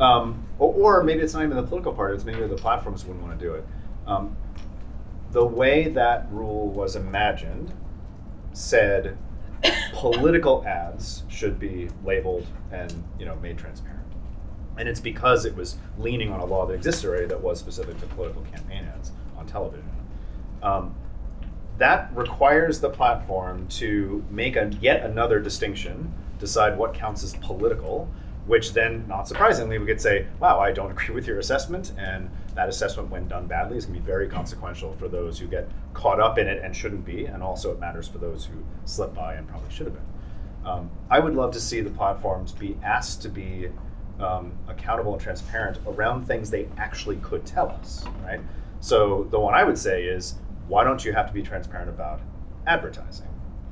C: um, or, or maybe it's not even the political part; it's maybe the platforms wouldn't want to do it. Um, the way that rule was imagined said political ads should be labeled and you know made transparent and it's because it was leaning on a law that existed already that was specific to political campaign ads on television. Um, that requires the platform to make a yet another distinction, decide what counts as political, which then, not surprisingly, we could say, "Wow, I don't (laughs) agree with your assessment," and that assessment, when done badly, is going to be very consequential for those who get caught up in it and shouldn't be, and also it matters for those who slip by and probably should have been. Um, I would love to see the platforms be asked to be um, accountable and transparent around things they actually could tell us, right? So the one I would say is, why don't you have to be transparent about advertising,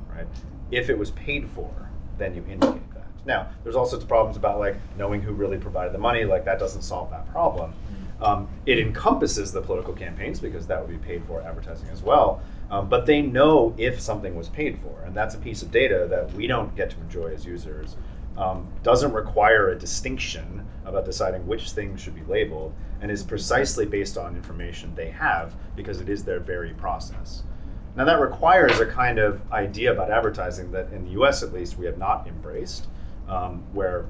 C: right? If it was paid for, then you indicate that. Now, there's all sorts of problems about like knowing who really provided the money. Like that doesn't solve that problem. Um, it encompasses the political campaigns because that would be paid for advertising as well. Um, but they know if something was paid for, and that's a piece of data that we don't get to enjoy as users. Um, doesn't require a distinction about deciding which things should be labeled, and is precisely based on information they have because it is their very process. Now, that requires a kind of idea about advertising that, in the US at least, we have not embraced, um, where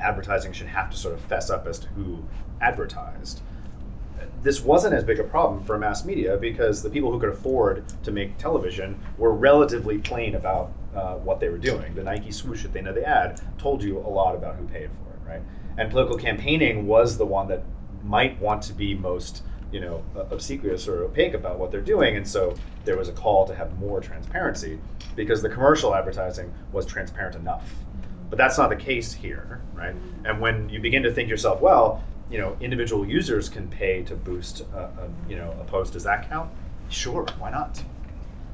C: advertising should have to sort of fess up as to who advertised. This wasn't as big a problem for mass media because the people who could afford to make television were relatively plain about uh, what they were doing. The Nike swoosh at the end of the ad told you a lot about who paid for it, right? And political campaigning was the one that might want to be most, you know, obsequious or opaque about what they're doing, and so there was a call to have more transparency because the commercial advertising was transparent enough. But that's not the case here, right? And when you begin to think yourself, well, you know, individual users can pay to boost, a, a, you know, a post. Does that count? Sure, why not?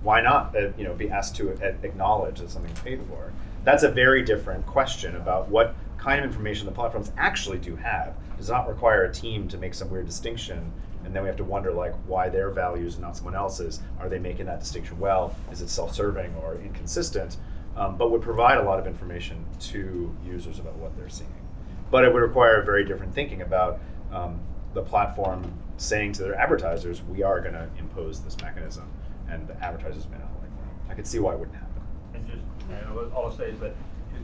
C: Why not, uh, you know, be asked to acknowledge that something's paid for? That's a very different question about what kind of information the platforms actually do have does not require a team to make some weird distinction and then we have to wonder like why their values and not someone else's. Are they making that distinction well? Is it self-serving or inconsistent? Um, but would provide a lot of information to users about what they're seeing. But it would require a very different thinking about um, the platform saying to their advertisers we are going to impose this mechanism and the advertisers may not like that. I could see why it wouldn't happen.
A: And just, know, all I'll say is that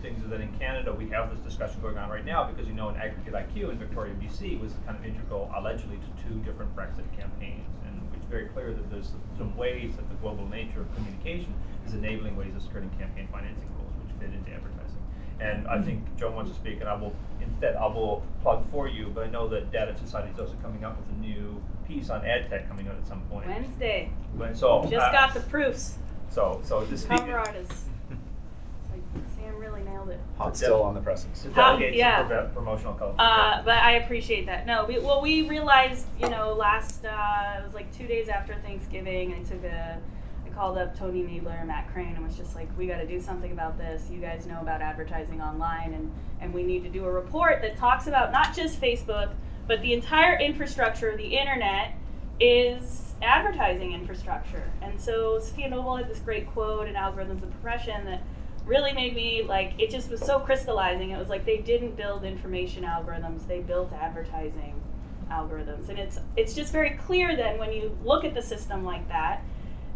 A: things is that in Canada, we have this discussion going on right now because you know, in AggregateIQ in Victoria, BC was kind of integral allegedly to two different Brexit campaigns. And it's very clear that there's some ways that the global nature of communication is enabling ways of skirting campaign financing rules, which fit into advertising. And I think Joe wants to speak, and I will instead I will plug for you. But I know that Data Society is also coming up with a new piece on ad tech coming out at some point.
B: Wednesday.
A: So
B: Just
A: uh,
B: got the proofs.
A: So so just speak.
B: Cover art is. It's like Sam really nailed it.
C: hot still on the presses
A: To
B: How- yeah.
A: some promo- promotional color.
B: Uh, but I appreciate that. No, we, well, we realized, you know, last uh, it was like two days after Thanksgiving. I took a, I called up Tony Nadler and Matt Crain and was just like, we got to do something about this. You guys know about advertising online, and and we need to do a report that talks about not just Facebook, but the entire infrastructure of the internet is advertising infrastructure. And so Safiya Noble had this great quote in Algorithms of Oppression that really made me like it just was so crystallizing. It was like they didn't build information algorithms; they built advertising algorithms. And it's it's just very clear then when you look at the system like that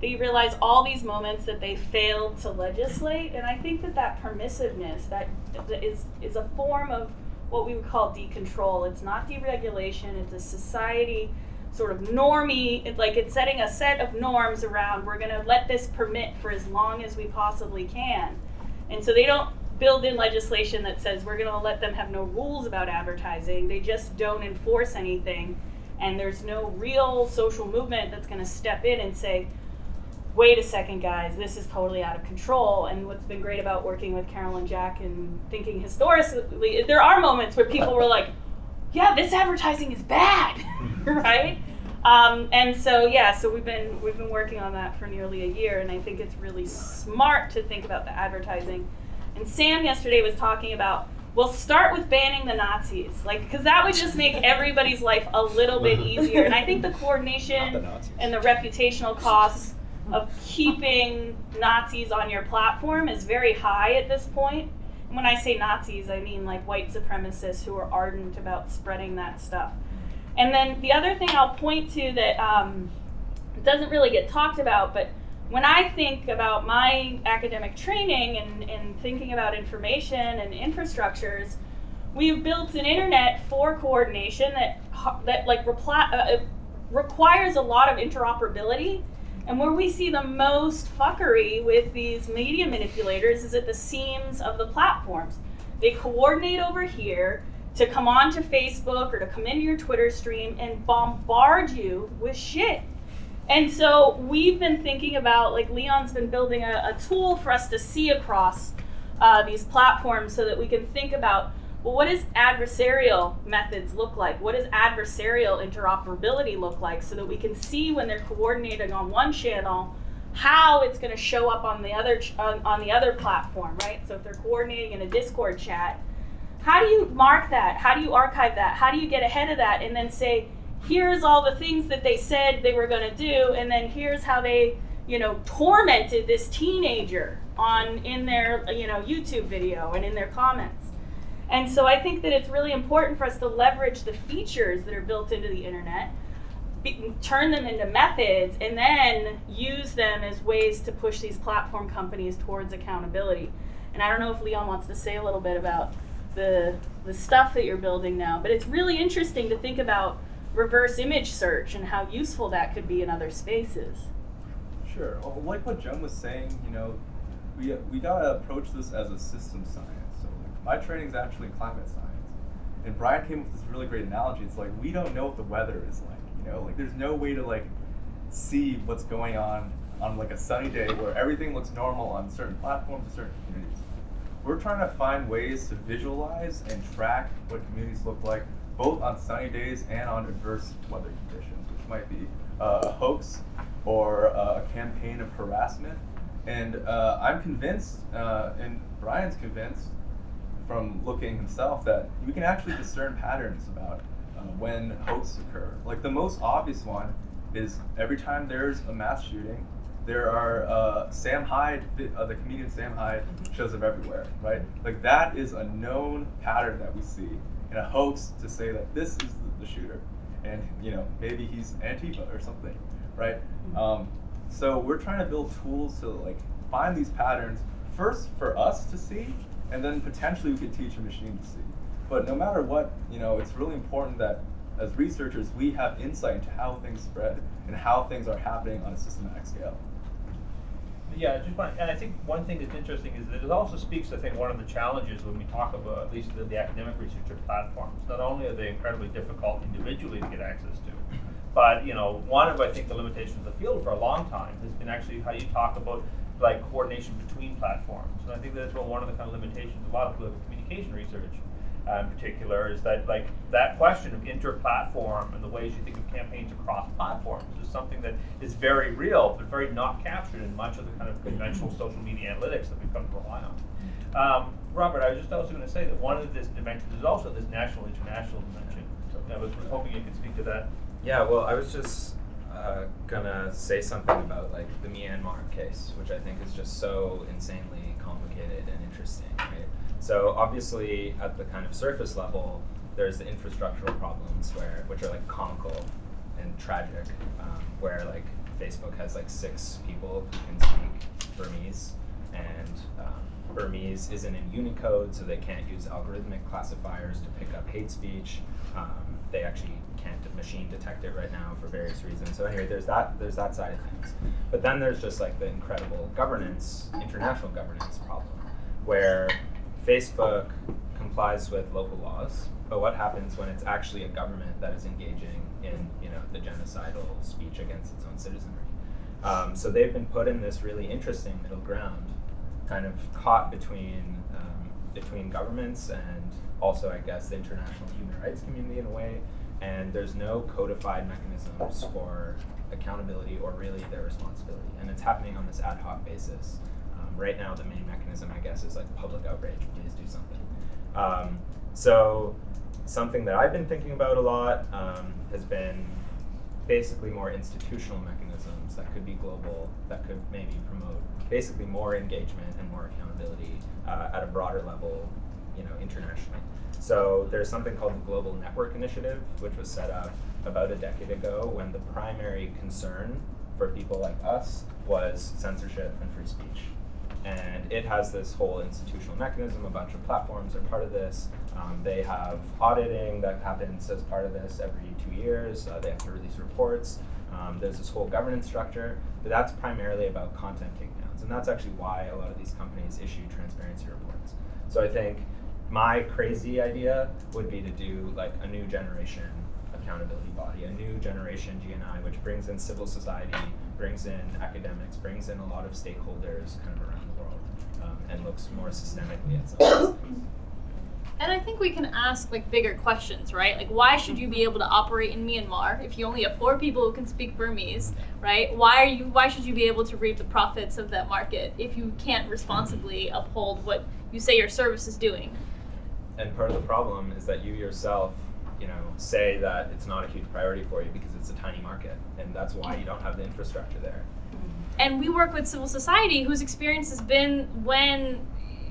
B: that you realize all these moments that they failed to legislate. And I think that that permissiveness that is is a form of what we would call decontrol. It's not deregulation. It's a society sort of normie, it- like it's setting a set of norms around we're going to let this permit for as long as we possibly can. And so they don't build in legislation that says we're going to let them have no rules about advertising. They just don't enforce anything. And there's no real social movement that's going to step in and say, wait a second, guys, this is totally out of control. And what's been great about working with Caroline Jack and thinking historically, there are moments where people were like, yeah, this advertising is bad, (laughs) right? Um, and so yeah, so we've been we've been working on that for nearly a year, and I think it's really smart to think about the advertising. And Sam yesterday was talking about we'll start with banning the Nazis, like because that would just make everybody's life a little bit (laughs) easier. And I think the
C: Not the
B: coordination and the reputational costs of keeping Nazis on your platform is very high at this point. And when I say Nazis, I mean like white supremacists who are ardent about spreading that stuff. And then the other thing I'll point to that um, doesn't really get talked about, but when I think about my academic training and, and thinking about information and infrastructures, we've built an internet for coordination that that like uh, requires a lot of interoperability. And where we see the most fuckery with these media manipulators is at the seams of the platforms. They coordinate over here to come onto Facebook or to come into your Twitter stream and bombard you with shit. And so we've been thinking about, like, Leon's been building a, a tool for us to see across uh, these platforms so that we can think about, well, what does adversarial methods look like? What does adversarial interoperability look like so that we can see when they're coordinating on one channel how it's going to show up on the other ch- on, on the other platform, right? So if they're coordinating in a Discord chat, how do you mark that? How do you archive that? How do you get ahead of that and then say, here's all the things that they said they were going to do, and then here's how they, you know, tormented this teenager on in their, you know, YouTube video and in their comments. And so I think that it's really important for us to leverage the features that are built into the internet, be, turn them into methods, and then use them as ways to push these platform companies towards accountability. And I don't know if Leon wants to say a little bit about the the stuff that you're building now, but it's really interesting to think about reverse image search and how useful that could be in other spaces.
I: Sure. Like what Jen was saying, you know, we, we gotta approach this as a system science. So like, my training is actually climate science, and Brian came up with this really great analogy. It's like we don't know what the weather is like. You know, like there's no way to like see what's going on on like a sunny day where everything looks normal on certain platforms and certain communities. We're trying to find ways to visualize and track what communities look like, both on sunny days and on adverse weather conditions, which might be uh, a hoax or uh, a campaign of harassment. And uh, I'm convinced, uh, and Brian's convinced, from looking himself that we can actually discern patterns about uh, when hoaxes occur. Like the most obvious one is every time there's a mass shooting, there are uh, Sam Hyde, uh, the comedian Sam Hyde, shows up everywhere, right? Like that is a known pattern that we see in a hoax to say that this is the, the shooter, and you know maybe he's Antifa or something, right? Um, so we're trying to build tools to like find these patterns first for us to see, and then potentially we could teach a machine to see. But no matter what, you know, it's really important that as researchers we have insight into how things spread and how things are happening on a systematic scale.
A: Yeah, just want, and I think one thing that's interesting is that it also speaks, I think, one of the challenges when we talk about at least the, the academic researcher platforms. Not only are they incredibly difficult individually to get access to, but you know, one of I think the limitations of the field for a long time has been actually how you talk about like coordination between platforms. And I think that's one of the kind of limitations a lot of political communication research in particular is that like that question of inter-platform and the ways you think of campaigns across platforms is something that is very real but very not captured in much of the kind of conventional social media analytics that we've come to rely on. Um, Robert, I was just also going to say that one of this dimensions is also this national international dimension. I was hoping you could speak to that.
D: Yeah, well, I was just uh, gonna say something about like the Myanmar case, which I think is just so insanely complicated and interesting, right? So obviously, at the kind of surface level, there's the infrastructural problems where, which are like comical and tragic, um, where like Facebook has like six people who can speak Burmese, and um, Burmese isn't in Unicode, so they can't use algorithmic classifiers to pick up hate speech. Um, they actually can't machine detect it right now for various reasons. So anyway, there's that there's that side of things. But then there's just like the incredible governance, international governance problem, where Facebook complies with local laws, but what happens when it's actually a government that is engaging in you know the genocidal speech against its own citizenry? Um, so they've been put in this really interesting middle ground, kind of caught between um, between governments and also I guess the international human rights community in a way. And there's no codified mechanisms for accountability or really their responsibility, and it's happening on this ad hoc basis right now the main mechanism, I guess, is like public outrage. Please do something. Um, so something that I've been thinking about a lot um, has been basically more institutional mechanisms that could be global, that could maybe promote basically more engagement and more accountability uh, at a broader level, you know, internationally. So there's something called the Global Network Initiative, which was set up about a decade ago when the primary concern for people like us was censorship and free speech and it has this whole institutional mechanism. A bunch of platforms are part of this. Um, they have auditing that happens as part of this every two years. Uh, they have to release reports. Um, there's this whole governance structure, but that's primarily about content takedowns, and that's actually why a lot of these companies issue transparency reports. So I think my crazy idea would be to do like a new generation accountability body, a new generation GNI, which brings in civil society, brings in academics, brings in a lot of stakeholders kind of around um, and looks more systemically at some things. (coughs)
F: And I think we can ask like bigger questions, right? Like why should you be able to operate in Myanmar if you only have four people who can speak Burmese, right? Why are you why should you be able to reap the profits of that market if you can't responsibly uphold what you say your service is doing?
D: And part of the problem is that you yourself, you know, say that it's not a huge priority for you because it's a tiny market and that's why you don't have the infrastructure there
F: and we work with civil society whose experience has been when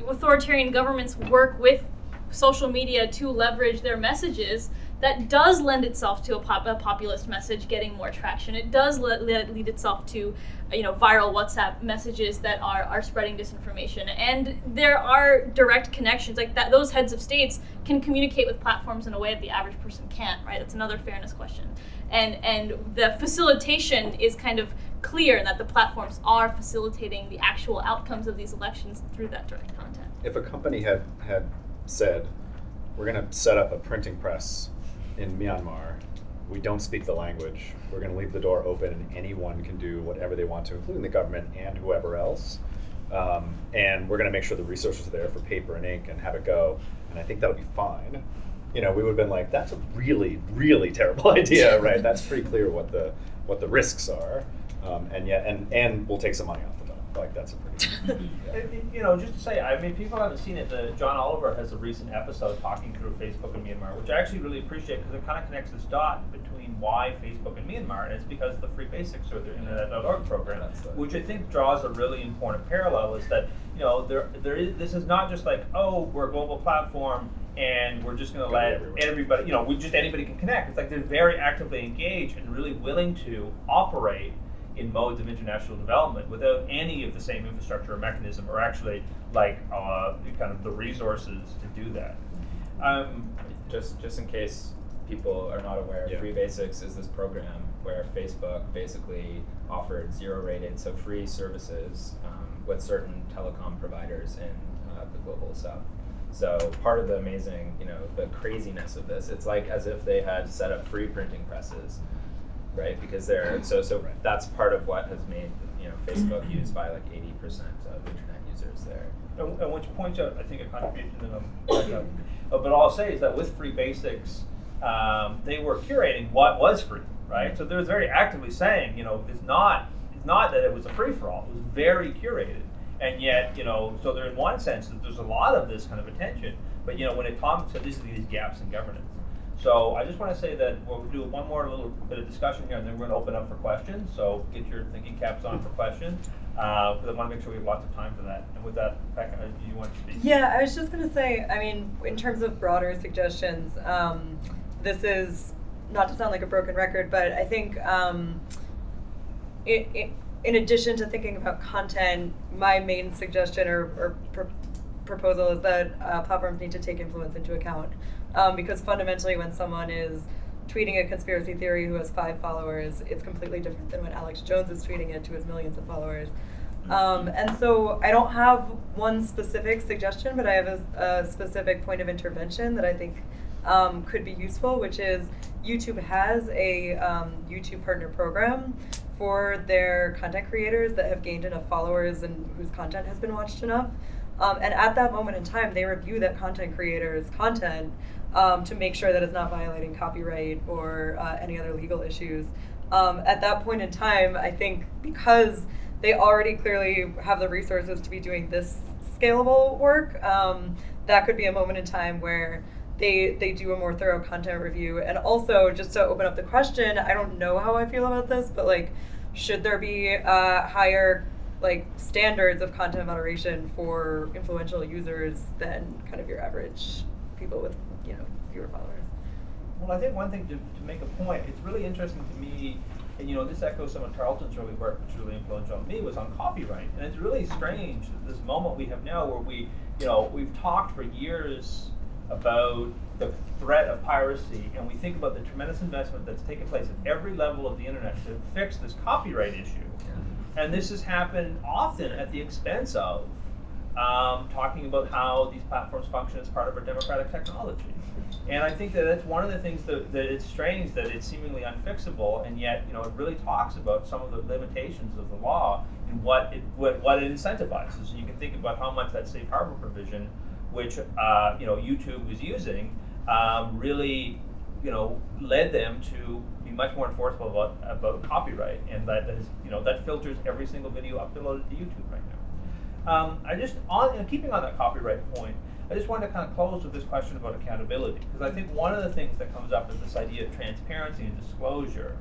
F: authoritarian governments work with social media to leverage their messages that does lend itself to a, pop, a populist message getting more traction. It does le- lead itself to you know viral whatsapp messages that are, are spreading disinformation. And there are direct connections like that those heads of states can communicate with platforms in a way that the average person can't right? That's another fairness question. And and the facilitation is kind of clear that the platforms are facilitating the actual outcomes of these elections through that direct content.
C: If a company had had said, "We're going to set up a printing press in Myanmar," we don't speak the language. We're going to leave the door open, and anyone can do whatever they want to, including the government and whoever else. Um, and we're going to make sure the resources are there for paper and ink and have it go. And I think that would be fine. You know, we would have been like, "That's a really, really terrible (laughs) idea, right? That's pretty clear what the what the risks are." um, and yet and and we'll take some money off the top. Like that's a pretty. (laughs)
A: And, and, you know, just to say, I mean, people haven't seen it. The, John Oliver has a recent episode talking through Facebook and Myanmar, which I actually really appreciate because it kind of connects this dot between why Facebook and Myanmar, and it's because of the Free Basics or the Internet.org program,
D: That's the-
A: which I think draws a really important parallel. Is that you know there there is this is not just like oh we're a global platform and we're just going to let
C: everywhere.
A: everybody you know we just anybody can connect. It's like they're very actively engaged and really willing to operate in modes of international development without any of the same infrastructure or mechanism or actually like uh, kind of the resources to do that. Um,
D: just just in case people are not aware,
C: Yeah.
D: Free Basics is this program where Facebook basically offered zero rated, so free services um, with certain telecom providers in uh, the global south. So part of the amazing, you know, the craziness of this, it's like as if they had set up free printing presses, right? Because they're so so
C: Right.
D: that's part of what has made you know Facebook used by like eighty percent of internet users there.
A: and, and which points out, I think, a contribution that I'm, uh, but all I'll say is that with Free Basics, um, they were curating what was free, right? So they're very actively saying, you know, it's not, it's not that it was a free for all. It was very curated, and yet, you know, so there in one sense that there's a lot of this kind of attention, but you know, when it comes to these these gaps in governance. So I just want to say that we'll do one more little bit of discussion here, and then we're going to open up for questions. So get your thinking caps on for questions, because I want to make sure we have lots of time for that. And with that, Becca, do you want to speak?
E: Yeah, I was just gonna say, I mean, in terms of broader suggestions, um, this is not to sound like a broken record, but I think um, it, it, in addition to thinking about content, my main suggestion or, or pr- proposal is that uh, platforms need to take influence into account. Um, because fundamentally, when someone is tweeting a conspiracy theory who has five followers, it's completely different than when Alex Jones is tweeting it to his millions of followers. Um, and so I don't have one specific suggestion, but I have a, a specific point of intervention that I think um, could be useful, which is YouTube has a um, YouTube partner program for their content creators that have gained enough followers and whose content has been watched enough. Um, and at that moment in time, they review that content creator's content um, to make sure that it's not violating copyright or uh, any other legal issues. Um, at that point in time, I think because they already clearly have the resources to be doing this scalable work, um, that could be a moment in time where they they do a more thorough content review. And also, just to open up the question, I don't know how I feel about this, but like, should there be uh, higher like standards of content moderation for influential users than kind of your average people with you know fewer followers?
A: Well, I think one thing to, to make a point, it's really interesting to me, and you know, this echoes some of Tarleton's early work, which really influential on me, was on copyright. And it's really strange this moment we have now where we, you know, we've talked for years about the threat of piracy, and we think about the tremendous investment that's taken place at every level of the internet to fix this copyright issue. And this has happened often at the expense of um, talking about how these platforms function as part of our democratic technology. And I think that that's one of the things that, that it's strange that it's seemingly unfixable, and yet you know it really talks about some of the limitations of the law and what it what, what it incentivizes. And you can think about how much that safe harbor provision, which uh, you know YouTube was using, um, really you know led them to much more enforceable about, about copyright, and that is you know that filters every single video uploaded to YouTube right now. Um, I just on keeping on that copyright point, I just wanted to kind of close with this question about accountability because I think one of the things that comes up is this idea of transparency and disclosure,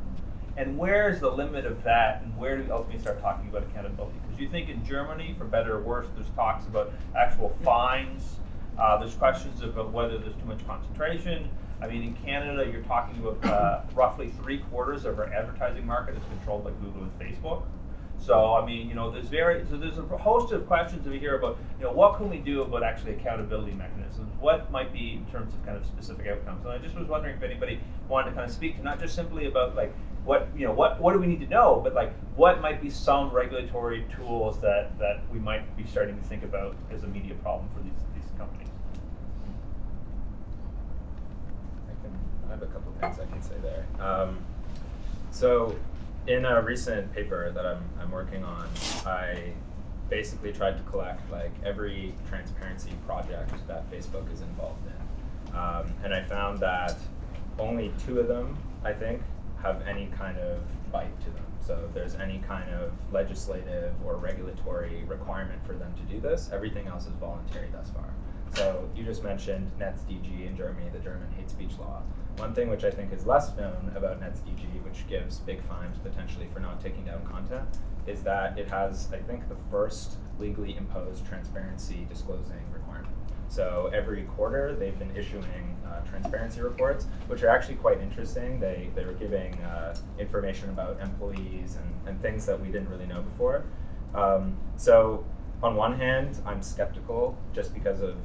A: and where is the limit of that, and where do we ultimately start talking about accountability? Because you think in Germany, for better or worse, there's talks about actual fines. Uh, there's questions about whether there's too much concentration. I mean, in Canada, you're talking about uh, roughly three quarters of our advertising market is controlled by Google and Facebook. So I mean, you know, there's very so there's a host of questions that we hear about. You know, what can we do about actually accountability mechanisms? What might be in terms of kind of specific outcomes? And I just was wondering if anybody wanted to kind of speak to not just simply about like what you know what what do we need to know, but like what might be some regulatory tools that that we might be starting to think about as a media problem for these these companies.
D: I can. I have a couple things I can say there. Um, so, in a recent paper that I'm I'm working on, I basically tried to collect like every transparency project that Facebook is involved in, um, and I found that only two of them, I think, have any kind of bite to them. So if there's any kind of legislative or regulatory requirement for them to do this, everything else is voluntary thus far. So you just mentioned NetzDG in Germany, the German hate speech law. One thing which I think is less known about NetzDG, which gives big fines potentially for not taking down content, is that it has, I think, the first legally imposed transparency disclosing requirement. So every quarter, they've been issuing uh, transparency reports, which are actually quite interesting. They, they were giving uh, information about employees and, and things that we didn't really know before. Um, so on one hand, I'm skeptical just because of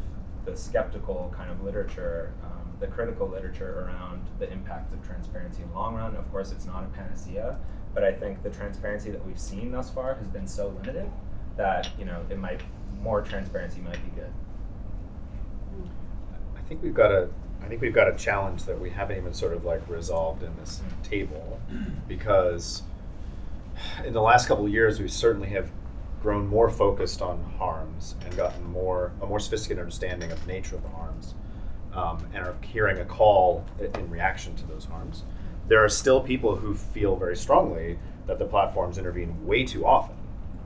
D: the skeptical kind of literature, um, the critical literature around the impact of transparency in the long run. Of course, it's not a panacea, but I think the transparency that we've seen thus far has been so limited that you know it might more transparency might be good.
C: I think we've got a I think we've got a challenge that we haven't even sort of like resolved in this table mm-hmm. because in the last couple of years we certainly have grown more focused on harms and gotten more a more sophisticated understanding of the nature of the harms um, and are hearing a call in reaction to those harms. There are still people who feel very strongly that the platforms intervene way too often,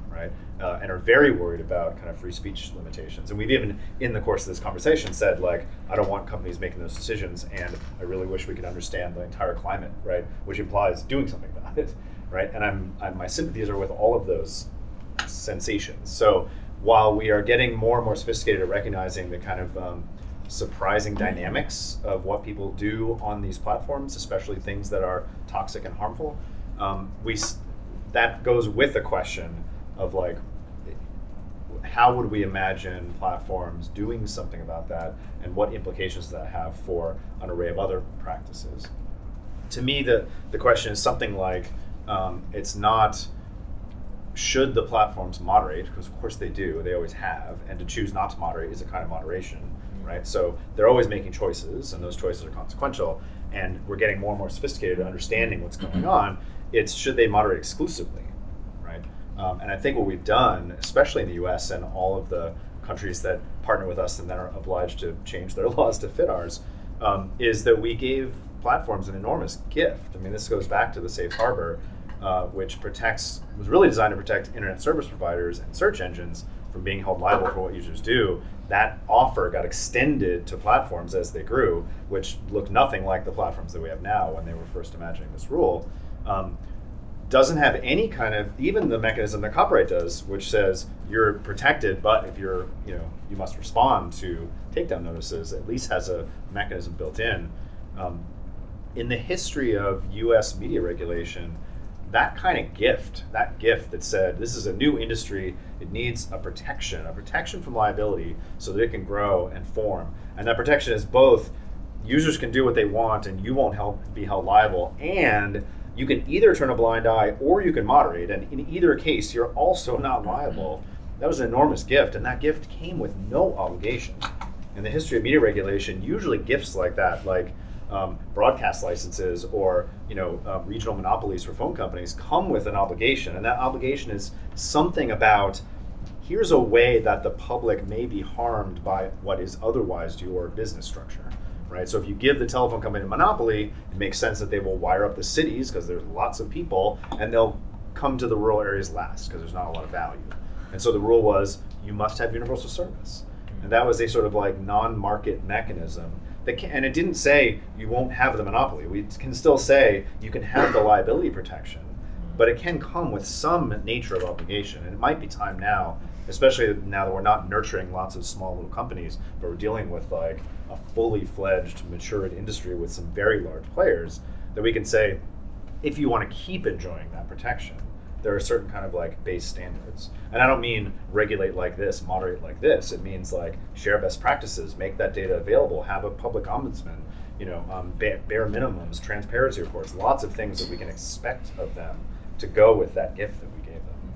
C: right? Uh, and are very worried about kind of free speech limitations. And we've even, in the course of this conversation, said like, I don't want companies making those decisions, and I really wish we could understand the entire climate, right? Which implies doing something about it, (laughs) right? And I'm, I'm my sympathies are with all of those sensations. So while we are getting more and more sophisticated at recognizing the kind of um, surprising dynamics of what people do on these platforms, especially things that are toxic and harmful, um, we that goes with the question of like how would we imagine platforms doing something about that and what implications does that have for an array of other practices? To me the, the question is something like um, it's not should the platforms moderate? Because of course they do they always have and to choose not to moderate is a kind of moderation right? So they're always making choices and those choices are consequential and we're getting more and more sophisticated at understanding what's going on. It's should they moderate exclusively right? Um, and i think what we've done especially in the us and all of the countries that partner with us and then are obliged to change their (laughs) laws to fit ours um, is that we gave platforms an enormous gift. I mean this goes back to the safe harbor uh, which protects was really designed to protect internet service providers and search engines from being held liable for what users do. That offer got extended to platforms as they grew, which looked nothing like the platforms that we have now when they were first imagining this rule. Um, doesn't have any kind of even the mechanism that copyright does, which says you're protected, but if you're you know you must respond to takedown notices. At least has a mechanism built in. Um, in the history of U.S. media regulation, that kind of gift, that gift that said this is a new industry, it needs a protection, a protection from liability so that it can grow and form. And that protection is both users can do what they want and you won't help be held liable and you can either turn a blind eye or you can moderate. And in either case you're also not liable. That was an enormous gift and that gift came with no obligation. In the history of media regulation usually gifts like that like um, broadcast licenses or you know uh, regional monopolies for phone companies come with an obligation, and that obligation is something about here's a way that the public may be harmed by what is otherwise your business structure. Right? So if you give the telephone company a monopoly, it makes sense that they will wire up the cities because there's lots of people, and they'll come to the rural areas last because there's not a lot of value. And so the rule was you must have universal service. And that was a sort of like non-market mechanism can, and it didn't say you won't have the monopoly. We can still say you can have the liability protection, but it can come with some nature of obligation. And it might be time now, especially now that we're not nurturing lots of small little companies, but we're dealing with like a fully fledged, matured industry with some very large players, that we can say, if you want to keep enjoying that protection, there are certain kind of like base standards. And I don't mean regulate like this, moderate like this. It means like share best practices, make that data available, have a public ombudsman, you know, um, bare, bare minimums, transparency reports, lots of things that we can expect of them to go with that gift that we gave them.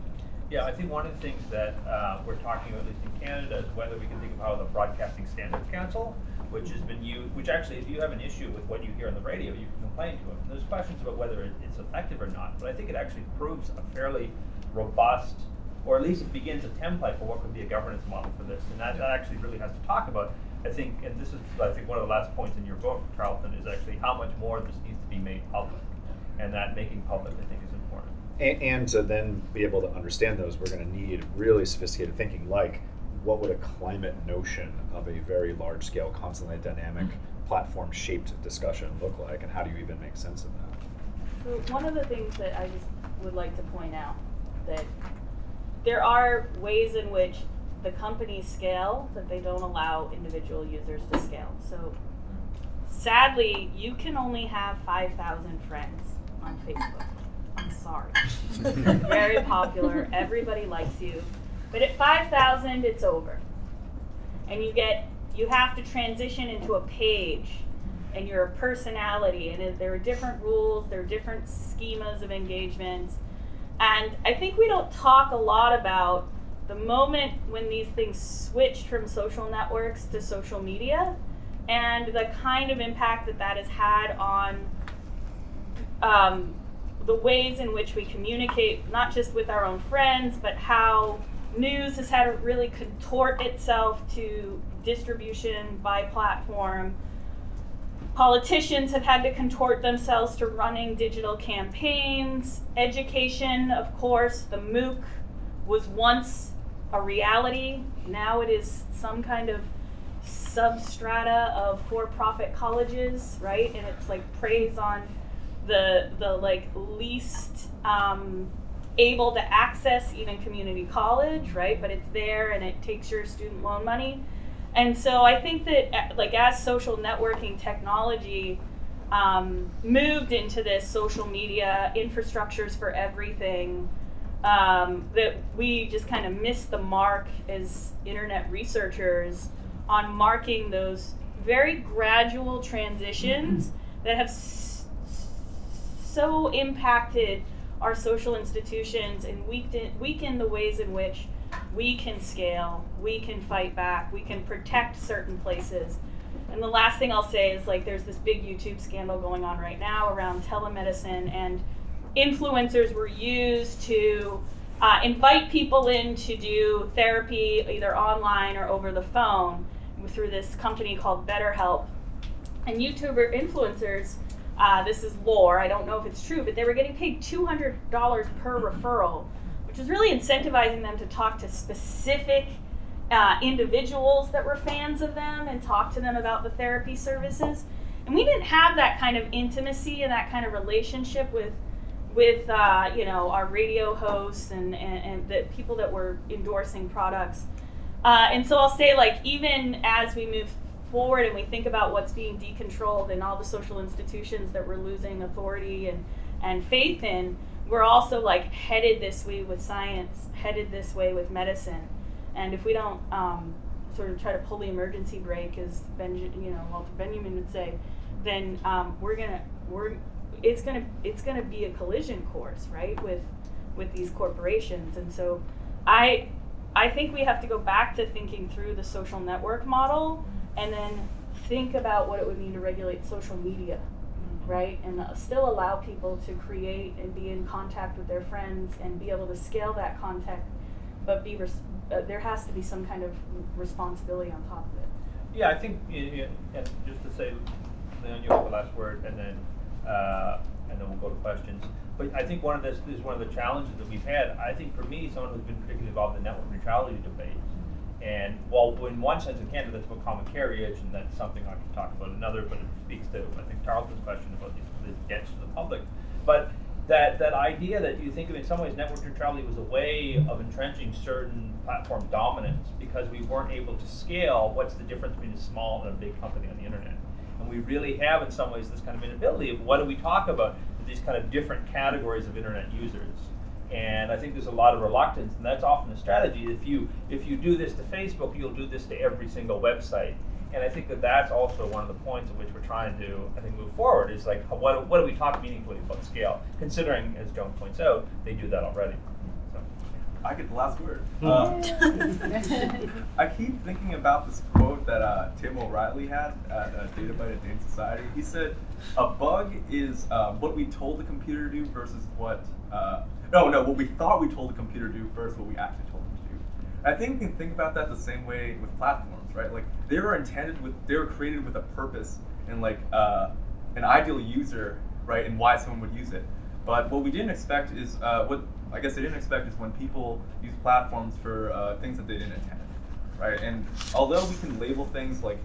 A: Yeah, I think one of the things that uh, we're talking about, at least in Canada, is whether we can think of how the Broadcasting Standards Council which has been used, which actually, if you have an issue with what you hear on the radio, you can complain to them. There's questions about whether it, it's effective or not, but I think it actually proves a fairly robust, or at least it begins a template for what could be a governance model for this. And that, that actually really has to talk about, I think, and this is, I think, one of the last points in your book, Tarleton, is actually how much more this needs to be made public. and that making public, I think, is important.
C: And, and to then be able to understand those, we're going to need really sophisticated thinking, like what would a climate notion of a very large scale, constantly dynamic, platform shaped discussion look like, and how do you even make sense of that?
B: So one of the things that I just would like to point out that there are ways in which the companies scale that they don't allow individual users to scale. So sadly, you can only have 5,000 friends on Facebook. I'm sorry. (laughs) Very popular, everybody likes you. But at 5,000, it's over. And you get you have to transition into a page and you're a personality and there are different rules, there are different schemas of engagements. And I think we don't talk a lot about the moment when these things switched from social networks to social media and the kind of impact that that has had on um, the ways in which we communicate, not just with our own friends, but how news has had to really contort itself to distribution by platform. Politicians have had to contort themselves to running digital campaigns. Education, of course, the MOOC was once a reality. Now it is some kind of substrata of for-profit colleges, right? And it's like preys on the the like least um, able to access even community college, right? But it's there and it takes your student loan money. And so I think that uh, like as social networking technology um, moved into this social media infrastructures for everything, um, that we just kind of missed the mark as internet researchers on marking those very gradual transitions that have s- so impacted our social institutions and weaken, weaken the ways in which we can scale, we can fight back, we can protect certain places. And the last thing I'll say is like there's this big YouTube scandal going on right now around telemedicine, and influencers were used to uh, invite people in to do therapy either online or over the phone through this company called BetterHelp. And YouTuber influencers uh, this is lore. I don't know if it's true, but they were getting paid $200 per referral, which was really incentivizing them to talk to specific uh, individuals that were fans of them and talk to them about the therapy services. And we didn't have that kind of intimacy and that kind of relationship with with uh, you know our radio hosts and, and, and the people that were endorsing products. Uh, and so I'll say like even as we move forward and we think about what's being decontrolled and all the social institutions that we're losing authority and, and faith in, we're also like headed this way with science, headed this way with medicine. And if we don't um, sort of try to pull the emergency brake, as Benjamin, you know, Walter Benjamin would say, then um, we're gonna we're it's gonna it's gonna be a collision course, right, with with these corporations. And so, I I think we have to go back to thinking through the social network model and then think about what it would mean to regulate social media, mm-hmm. right? And uh, still allow people to create and be in contact with their friends and be able to scale that contact, but be res- uh, there has to be some kind of responsibility on top of it.
A: Yeah, I think, just to say, then you have the last word, and then uh, and then we'll go to questions. But I think one of this is one of the challenges that we've had. I think for me, someone who's been particularly involved in the network neutrality debate and while in one sense in Canada that's about common carriage, and that's something I can talk about another, but it speaks to I think Tarleton's question about the debts to the public. But that that idea that you think of in some ways network neutrality was a way of entrenching certain platform dominance because we weren't able to scale what's the difference between a small and a big company on the internet. And we really have in some ways this kind of inability of what do we talk about these kind of different categories of internet users and I think there's a lot of reluctance, and that's often the strategy. If you if you do this to Facebook, you'll do this to every single website. And I think that that's also one of the points at which we're trying to, I think, move forward. Is like, what, what do we talk meaningfully about scale? Considering, as Joan points out, they do that already. So.
I: I get the last word. (laughs) Uh, (laughs) I keep thinking about this quote that uh, Tim O'Reilly had at uh, Databite at Data Society. He said, "A bug is uh, what we told the computer to do versus what uh, no, no, what we thought we told the computer to do first, what we actually told them to do. I think we can think about that the same way with platforms, right? Like they were intended with, they were created with a purpose and like uh, an ideal user right, and why someone would use it. But what we didn't expect is uh, what I guess they didn't expect is when people use platforms for uh, things that they didn't intend, right? And although we can label things like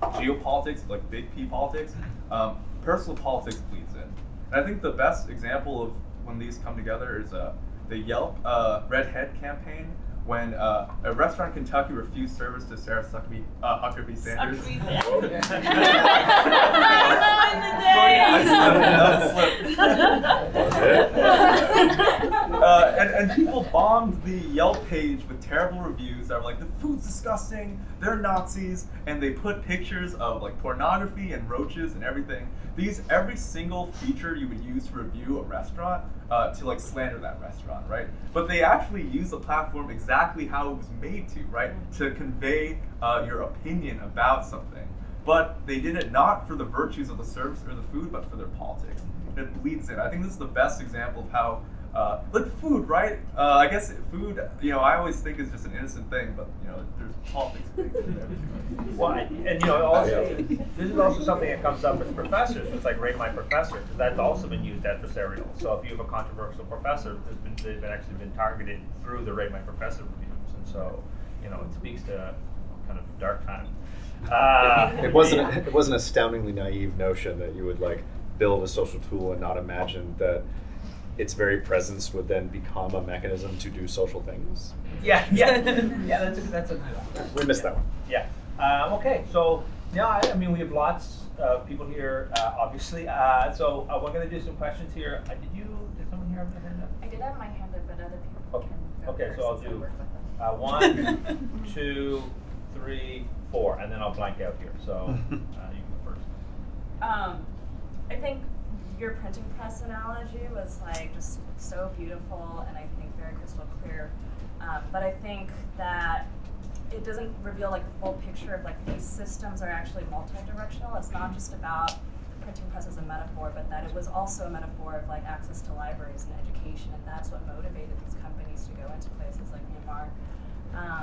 I: geopolitics, like big P politics, um, personal politics bleeds in. And I think the best example of when these come together is uh, the Yelp uh, Red Hen campaign when uh, a restaurant in Kentucky refused service to Sarah Huckabee, uh, Huckabee Sanders.
B: Huckabee Sanders. (laughs) (laughs)
I: uh, and, and people bombed the Yelp page with terrible reviews that were like, the food's disgusting, they're Nazis, and they put pictures of like pornography and roaches and everything. These every single feature you would use to review a restaurant uh, to like slander that restaurant, right? But they actually use the platform exactly how it was made to, right? To convey uh, your opinion about something. But they did it not for the virtues of the service or the food, but for their politics. It bleeds in. I think this is the best example of how uh, like food, right? Uh, I guess food, you know, I always think is just an innocent thing, but you know, there's politics baked in there.
A: Well, and and, you know, also, this is also something that comes up with professors. It's like rate my professor, because that's also been used adversarial. So if you have a controversial professor, there's been, they've been actually been targeted through the rate my professor reviews, and so you know, it speaks to kind of dark time. Uh,
C: it wasn't. A, it was an astoundingly naive notion that you would like build a social tool and not imagine that its very presence would then become a mechanism to do social things.
A: Yeah, (laughs) yeah, yeah. That's a, that's a.
C: We missed that one.
A: Yeah. Um, okay, so yeah, I, I mean, we have lots of people here, uh, obviously. Uh, so uh, we're going to do some questions here. Uh, did you? Did someone here have their hand up?
J: I did have my hand up, but other people
A: Okay.
J: can go
A: Okay,
J: first
A: so I'll do
J: work with them.
A: uh, one, (laughs) two, three, four, and then I'll blank out here. So (laughs) uh, you can go first.
J: Um, I think your printing press analogy was like just so beautiful and I think very crystal clear. Um, but I think that it doesn't reveal like the full picture of like these systems are actually multi-directional. It's not just about the printing press as a metaphor, but that it was also a metaphor of like access to libraries and education, and that's what motivated these companies to go into places like Myanmar. Um,